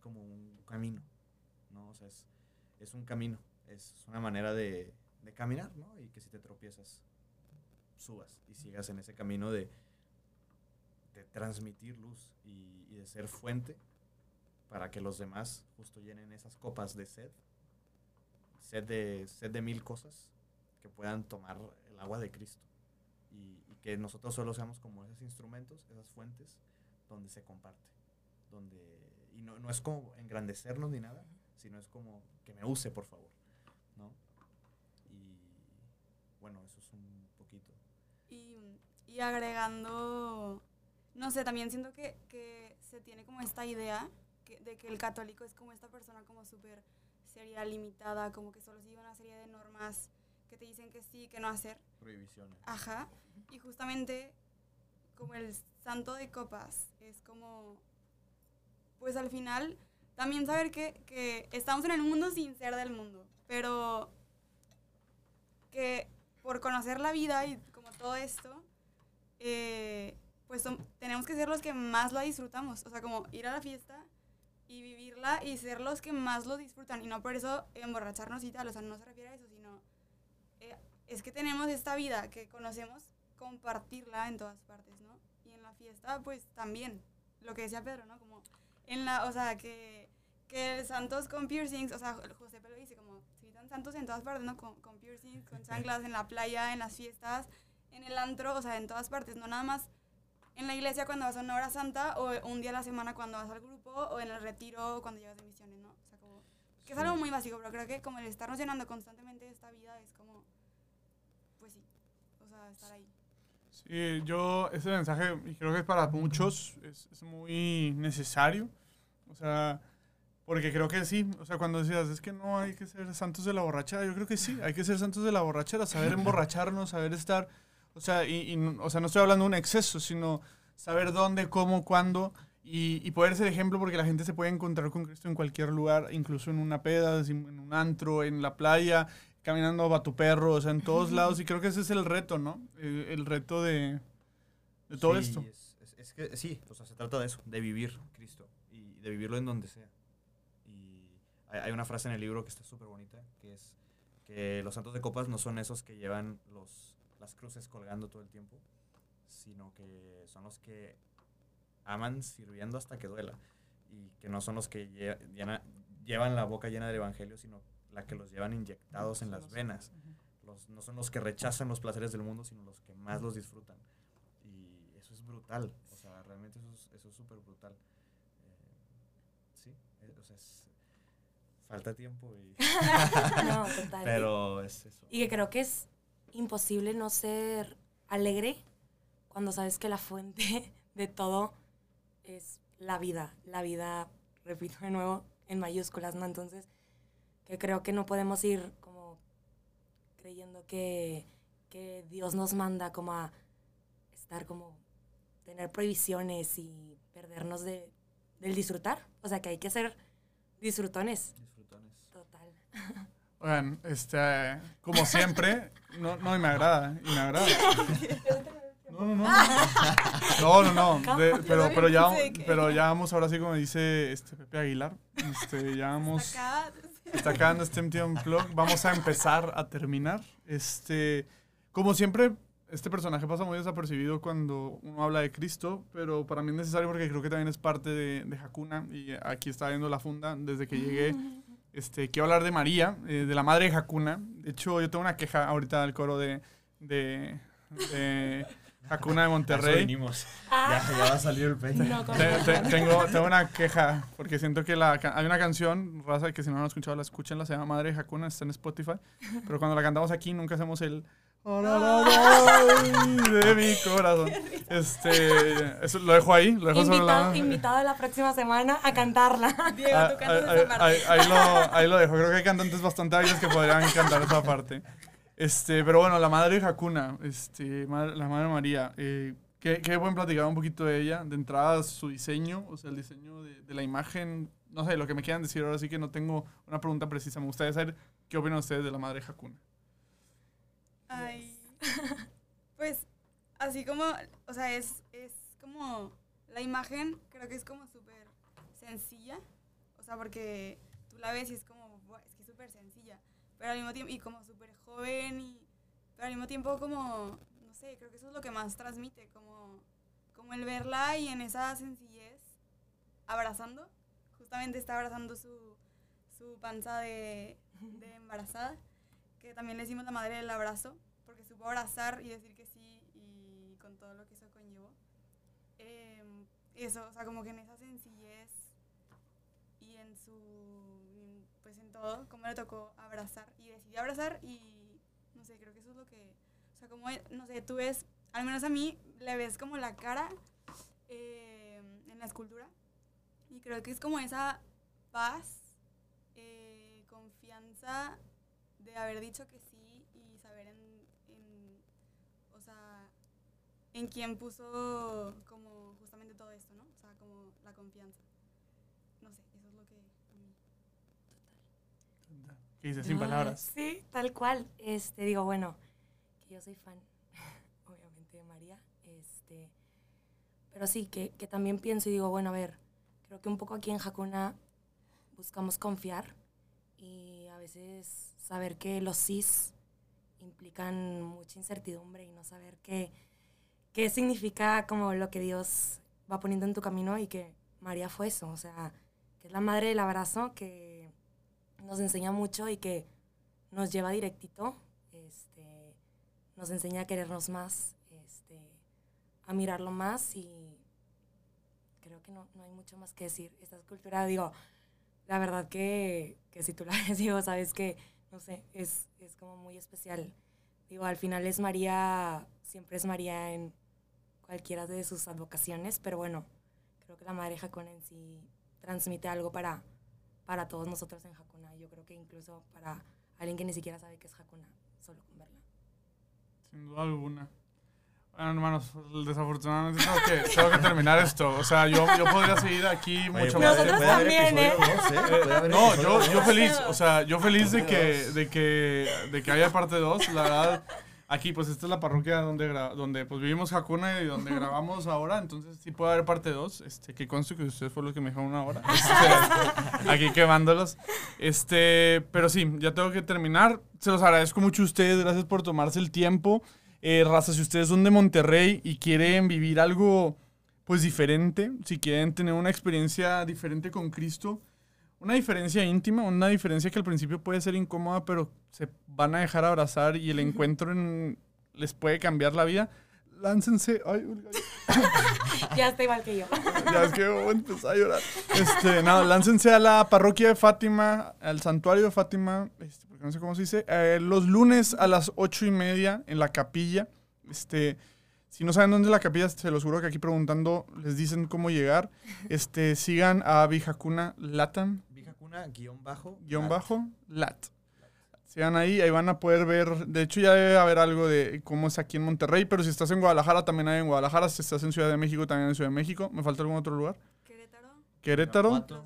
[SPEAKER 2] como un camino, ¿no? O sea, es, es un camino, es una manera de, de caminar, ¿no? Y que si te tropiezas, subas y sigas en ese camino de, de transmitir luz y, y de ser fuente para que los demás justo llenen esas copas de sed, sed de, sed de mil cosas, que puedan tomar el agua de Cristo. Y, y que nosotros solo seamos como esos instrumentos, esas fuentes, donde se comparte. Donde, y no, no es como engrandecernos ni nada, sino es como que me use, por favor. ¿no? Y bueno, eso es un poquito.
[SPEAKER 3] Y, y agregando, no sé, también siento que, que se tiene como esta idea que- de que el católico es como esta persona como súper seria, limitada, como que solo sigue una serie de normas que te dicen que sí, que no hacer.
[SPEAKER 2] Prohibiciones.
[SPEAKER 3] Ajá. Y justamente como el santo de copas es como, pues al final también saber que, que estamos en el mundo sin ser del mundo, pero que por conocer la vida y como todo esto, eh, pues tenemos que ser los que más la disfrutamos. O sea, como ir a la fiesta y vivirla y ser los que más lo disfrutan. Y no por eso emborracharnos y tal. O sea, no se refiere a eso, sino eh, es que tenemos esta vida que conocemos, compartirla en todas partes, ¿no? Y en la fiesta, pues también, lo que decía Pedro, ¿no? Como en la, o sea, que, que santos con piercings, o sea, José Pedro dice como, se invitan santos en todas partes, ¿no? Con, con piercings, con chanclas, en la playa, en las fiestas, en el antro, o sea, en todas partes, no nada más en la iglesia cuando vas a una hora santa o un día a la semana cuando vas al grupo o en el retiro cuando llevas de misiones, ¿no? O sea, como, que es algo muy básico, pero creo que como el estarnos llenando constantemente de esta vida es como, pues sí, o sea, estar ahí.
[SPEAKER 1] Sí, yo, ese mensaje, y creo que para muchos es, es muy necesario. O sea, porque creo que sí. O sea, cuando decías, es que no hay que ser santos de la borrachera, yo creo que sí, hay que ser santos de la borrachera, saber emborracharnos, saber estar. O sea, y, o sea, no estoy hablando de un exceso, sino saber dónde, cómo, cuándo. Y, y poder ser ejemplo porque la gente se puede encontrar con Cristo en cualquier lugar, incluso en una peda, en un antro, en la playa, caminando va tu perro, o sea, en todos lados. Y creo que ese es el reto, ¿no? El, el reto de, de todo
[SPEAKER 2] Sí,
[SPEAKER 1] esto.
[SPEAKER 2] Es, es- es que sí, o sea, se trata de eso, de vivir Cristo de vivirlo en donde sea. Y hay, hay una frase en el libro que está súper bonita, que es que los santos de copas no son esos que llevan los, las cruces colgando todo el tiempo, sino que son los que aman sirviendo hasta que duela. Y que no son los que lle- llevan la boca llena del evangelio, sino la que los llevan inyectados en las venas. Los, no son los que rechazan los placeres del mundo, sino los que más los disfrutan. Y eso es brutal. O sea, realmente eso es eso es súper brutal. Eh, o sea, es- falta tiempo y...
[SPEAKER 4] No, total.
[SPEAKER 2] pero es eso.
[SPEAKER 4] Y que creo que es imposible no ser alegre cuando sabes que la fuente de todo es la vida. La vida, repito de nuevo, en mayúsculas, ¿no? Entonces, que creo que no podemos ir como creyendo que, que Dios nos manda como a estar como, tener prohibiciones y perdernos de, del disfrutar. O sea, que hay que ser disfrutones.
[SPEAKER 2] Disfrutones.
[SPEAKER 4] Total.
[SPEAKER 1] Oigan, este, como siempre, no, no, y me agrada, y me agrada. No, no, no. No, no, no. de- pero, pero, ya, pero ya vamos, ahora sí, como dice este Pepe Aguilar, este, ya vamos, está acabando este MT Unplugged, vamos a empezar a terminar. Este, como siempre, este personaje pasa muy desapercibido cuando uno habla de Cristo, pero para mí es necesario porque creo que también es parte de, de Hakuna, y aquí está viendo la funda desde que llegué. Este, quiero hablar de María, eh, de la madre de Hakuna. De hecho, yo tengo una queja ahorita del coro de de, de Hakuna de Monterrey.
[SPEAKER 2] venimos.
[SPEAKER 4] Ah,
[SPEAKER 2] Ya, ya va a salir el pecho.
[SPEAKER 4] no,
[SPEAKER 1] Te- te- tengo, tengo una queja, porque siento que la, hay una canción, raza, que si no la han escuchado, la escuchen, se llama Madre de Hakuna, está en Spotify. Pero cuando la cantamos aquí, nunca hacemos el. De mi corazón. Este, eso lo dejo ahí, lo dejo sobre
[SPEAKER 4] invitado,
[SPEAKER 1] la.
[SPEAKER 4] invitado la próxima semana a cantarla.
[SPEAKER 3] Diego,
[SPEAKER 1] Ah,
[SPEAKER 3] tú cantas
[SPEAKER 1] ahí,
[SPEAKER 3] esa parte.
[SPEAKER 1] ahí- ahí lo, ahí lo dejo. Creo que hay cantantes bastante hábiles que podrían cantar esa parte. Este, pero bueno, la madre de Hakuna, este, la madre María, eh, ¿qué, qué pueden platicar un poquito de ella? De entrada, su diseño, o sea, el diseño de, de la imagen, no sé, lo que me quieran decir ahora sí que no tengo una pregunta precisa. Me gustaría saber qué opinan ustedes de la madre Hakuna.
[SPEAKER 3] Ay. Pues, así como, o sea, es, es como, la imagen creo que es como súper sencilla, o sea, porque tú la ves y es como, "Buah, es que es súper sencilla, pero al mismo tiempo, y como súper joven, y, pero al mismo tiempo como, no sé, creo que eso es lo que más transmite, como, como el verla y en esa sencillez, abrazando, justamente está abrazando su, su panza de, de embarazada, que también le decimos la madre del abrazo, porque supo abrazar y decir que sí y con todo lo que eso conllevó. Em, eso, o sea, como que en esa sencillez y en su, pues en todo, como le tocó abrazar y decidió abrazar y no sé, creo que eso es lo que, o sea, como, no sé, tú ves, al menos a mí, le ves como la cara em, en la escultura y creo que es como esa paz, eh, confianza de haber dicho que sí y saber en, en, o sea, en quién puso como justamente todo esto, ¿no? O sea, como la confianza. No sé, eso es lo que a mí.
[SPEAKER 1] ¿Qué dice? Sin
[SPEAKER 4] Ay,
[SPEAKER 1] palabras.
[SPEAKER 4] Sí, tal cual. Este, digo, bueno, que yo soy fan, obviamente, de María. Este, pero sí, que, que también pienso y digo, bueno, a ver, creo que un poco aquí en Hakuna buscamos confiar y a veces saber que los sís implican mucha incertidumbre y no saber qué, qué significa como lo que Dios va poniendo en tu camino y que María fue eso, o sea, que es la madre del abrazo, que nos enseña mucho y que nos lleva directito, este, nos enseña a querernos más, este, a mirarlo más y creo que no, no hay mucho más que decir. Esta escultura, digo, la verdad que, que si tú la ves, digo, sabes que, no sé, es, es como muy especial. Digo, al final es María, siempre es María en cualquiera de sus advocaciones, pero bueno, creo que la Madre Hakuna en sí transmite algo para, para todos nosotros en Hakuna. Yo creo que incluso para alguien que ni siquiera sabe qué es Hakuna, solo con verla.
[SPEAKER 1] Sin duda alguna. Bueno, hermanos, desafortunadamente tengo que, tengo que terminar esto. O sea, yo, yo podría seguir aquí
[SPEAKER 2] Oye,
[SPEAKER 1] mucho más.
[SPEAKER 4] Nosotros
[SPEAKER 2] puede haber
[SPEAKER 4] también, ¿eh?
[SPEAKER 2] ¿eh? Puede haber
[SPEAKER 1] No, yo, yo feliz, o sea, yo feliz de que, de que, de que haya parte 2, la verdad. Aquí, pues, esta es la parroquia donde, donde pues, vivimos Hakuna y donde grabamos ahora, entonces sí puede haber parte 2, este, que conste que ustedes fueron los que me dijeron una hora. Este, aquí quemándolos. Este, pero sí, ya tengo que terminar. Se los agradezco mucho a ustedes, gracias por tomarse el tiempo. Eh, raza, si ustedes son de Monterrey y quieren vivir algo, pues, diferente, si quieren tener una experiencia diferente con Cristo, una diferencia íntima, una diferencia que al principio puede ser incómoda, pero se van a dejar abrazar y el encuentro en- les puede cambiar la vida. Láncense. Ay.
[SPEAKER 4] Ya está igual que yo.
[SPEAKER 1] ya es que voy a empezar a llorar. Este, no, láncense a la parroquia de Fátima, al santuario de Fátima, este, porque no sé cómo se dice, eh, los lunes a las ocho y media en la capilla. Este, si no saben dónde es la capilla, se los juro que aquí preguntando les dicen cómo llegar. Este, sigan a Vijacuna Latam,
[SPEAKER 2] Vijacuna, guion bajo.
[SPEAKER 1] guion
[SPEAKER 2] lat.
[SPEAKER 1] bajo, lat. Sigan ahí, ahí van a poder ver, de hecho ya debe haber algo de cómo es aquí en Monterrey, pero si estás en Guadalajara también hay en Guadalajara, si estás en Ciudad de México también en Ciudad de México, ¿me falta algún otro lugar?
[SPEAKER 3] Querétaro,
[SPEAKER 1] Querétaro,
[SPEAKER 2] Irapuato.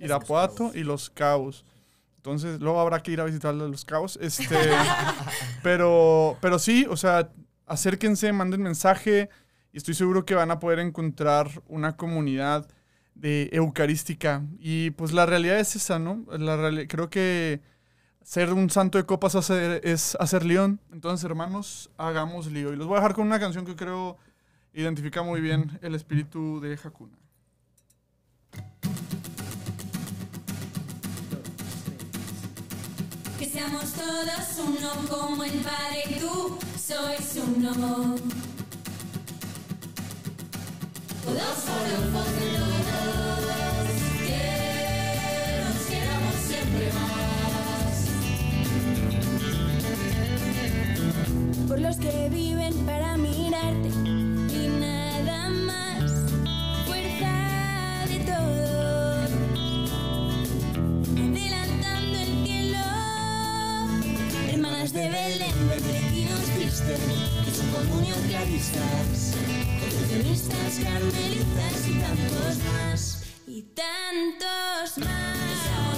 [SPEAKER 1] Irapuato y Los Cabos. Entonces, luego habrá que ir a visitar Los Cabos. Este, pero, pero sí, o sea, acérquense, manden mensaje y estoy seguro que van a poder encontrar una comunidad de eucarística. Y pues la realidad es esa, ¿no? La creo que ser un santo de copas es hacer león. Entonces, hermanos, hagamos lío. Y los voy a dejar con una canción que creo identifica muy bien el espíritu de Hakuna.
[SPEAKER 5] Que seamos todos uno como el Padre y tú sois uno. Todos forofos de
[SPEAKER 6] Por los que viven para mirarte y nada más. Fuerza de todos, adelantando el cielo. Hermanas de Belén, benedictinos viste, y su comunión claristas, concepcionistas, carmelitas y tantos más. Y tantos más.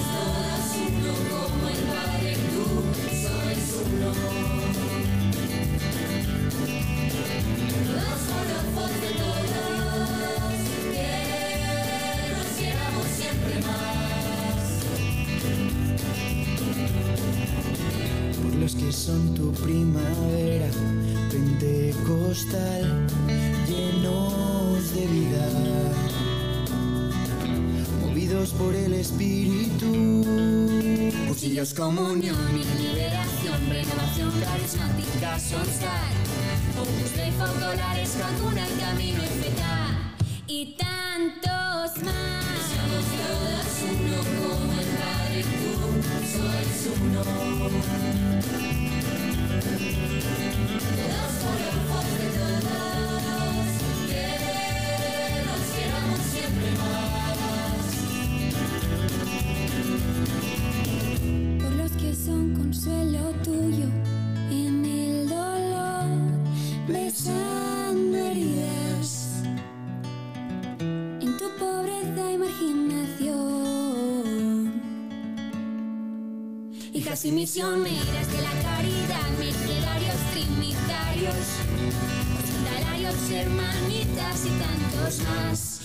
[SPEAKER 7] Espíritu.
[SPEAKER 5] Cuchillos, comunión y liberación, renovación carismática, Sonstar. Opus Dei, focolares, Hakuna, el camino eficaz.
[SPEAKER 6] Y tantos más.
[SPEAKER 5] Somos todos uno como el Padre, tú sois uno. Hijas y misioneras de la caridad, mercedarios, trinitarios, hospitalarios, hermanitas y tantos más.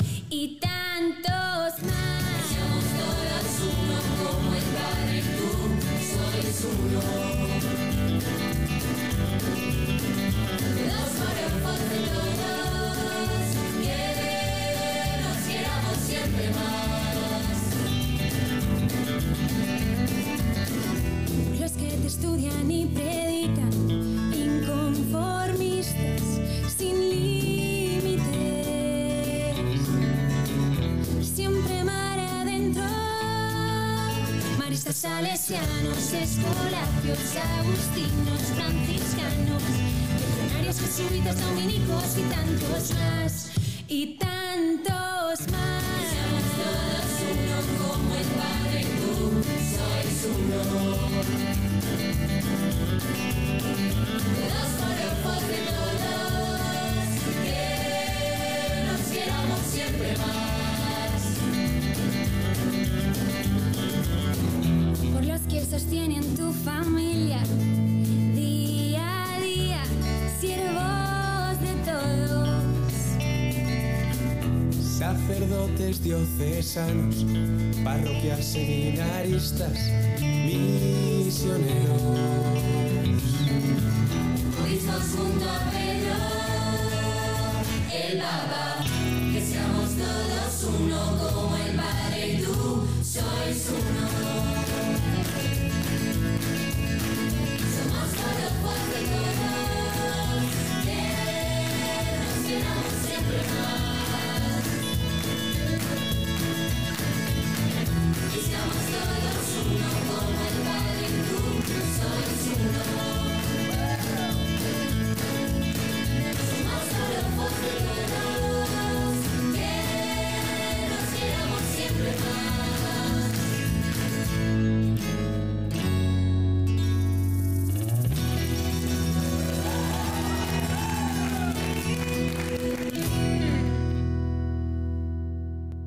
[SPEAKER 5] Salesianos, escolapios, agustinos, franciscanos, legionarios, jesuitas, dominicos y tantos más.
[SPEAKER 6] Y tantos más.
[SPEAKER 5] Somos todos uno como el Padre, tú sois uno. Los forofos de todos, que nos queramos siempre más.
[SPEAKER 6] Sostienen tu familia día a día, siervos de todos.
[SPEAKER 7] Sacerdotes diocesanos, parroquias seminaristas, misioneros.
[SPEAKER 5] Obispos junto a Pedro, el Papa, que seamos todos uno como el Padre y tú sois uno.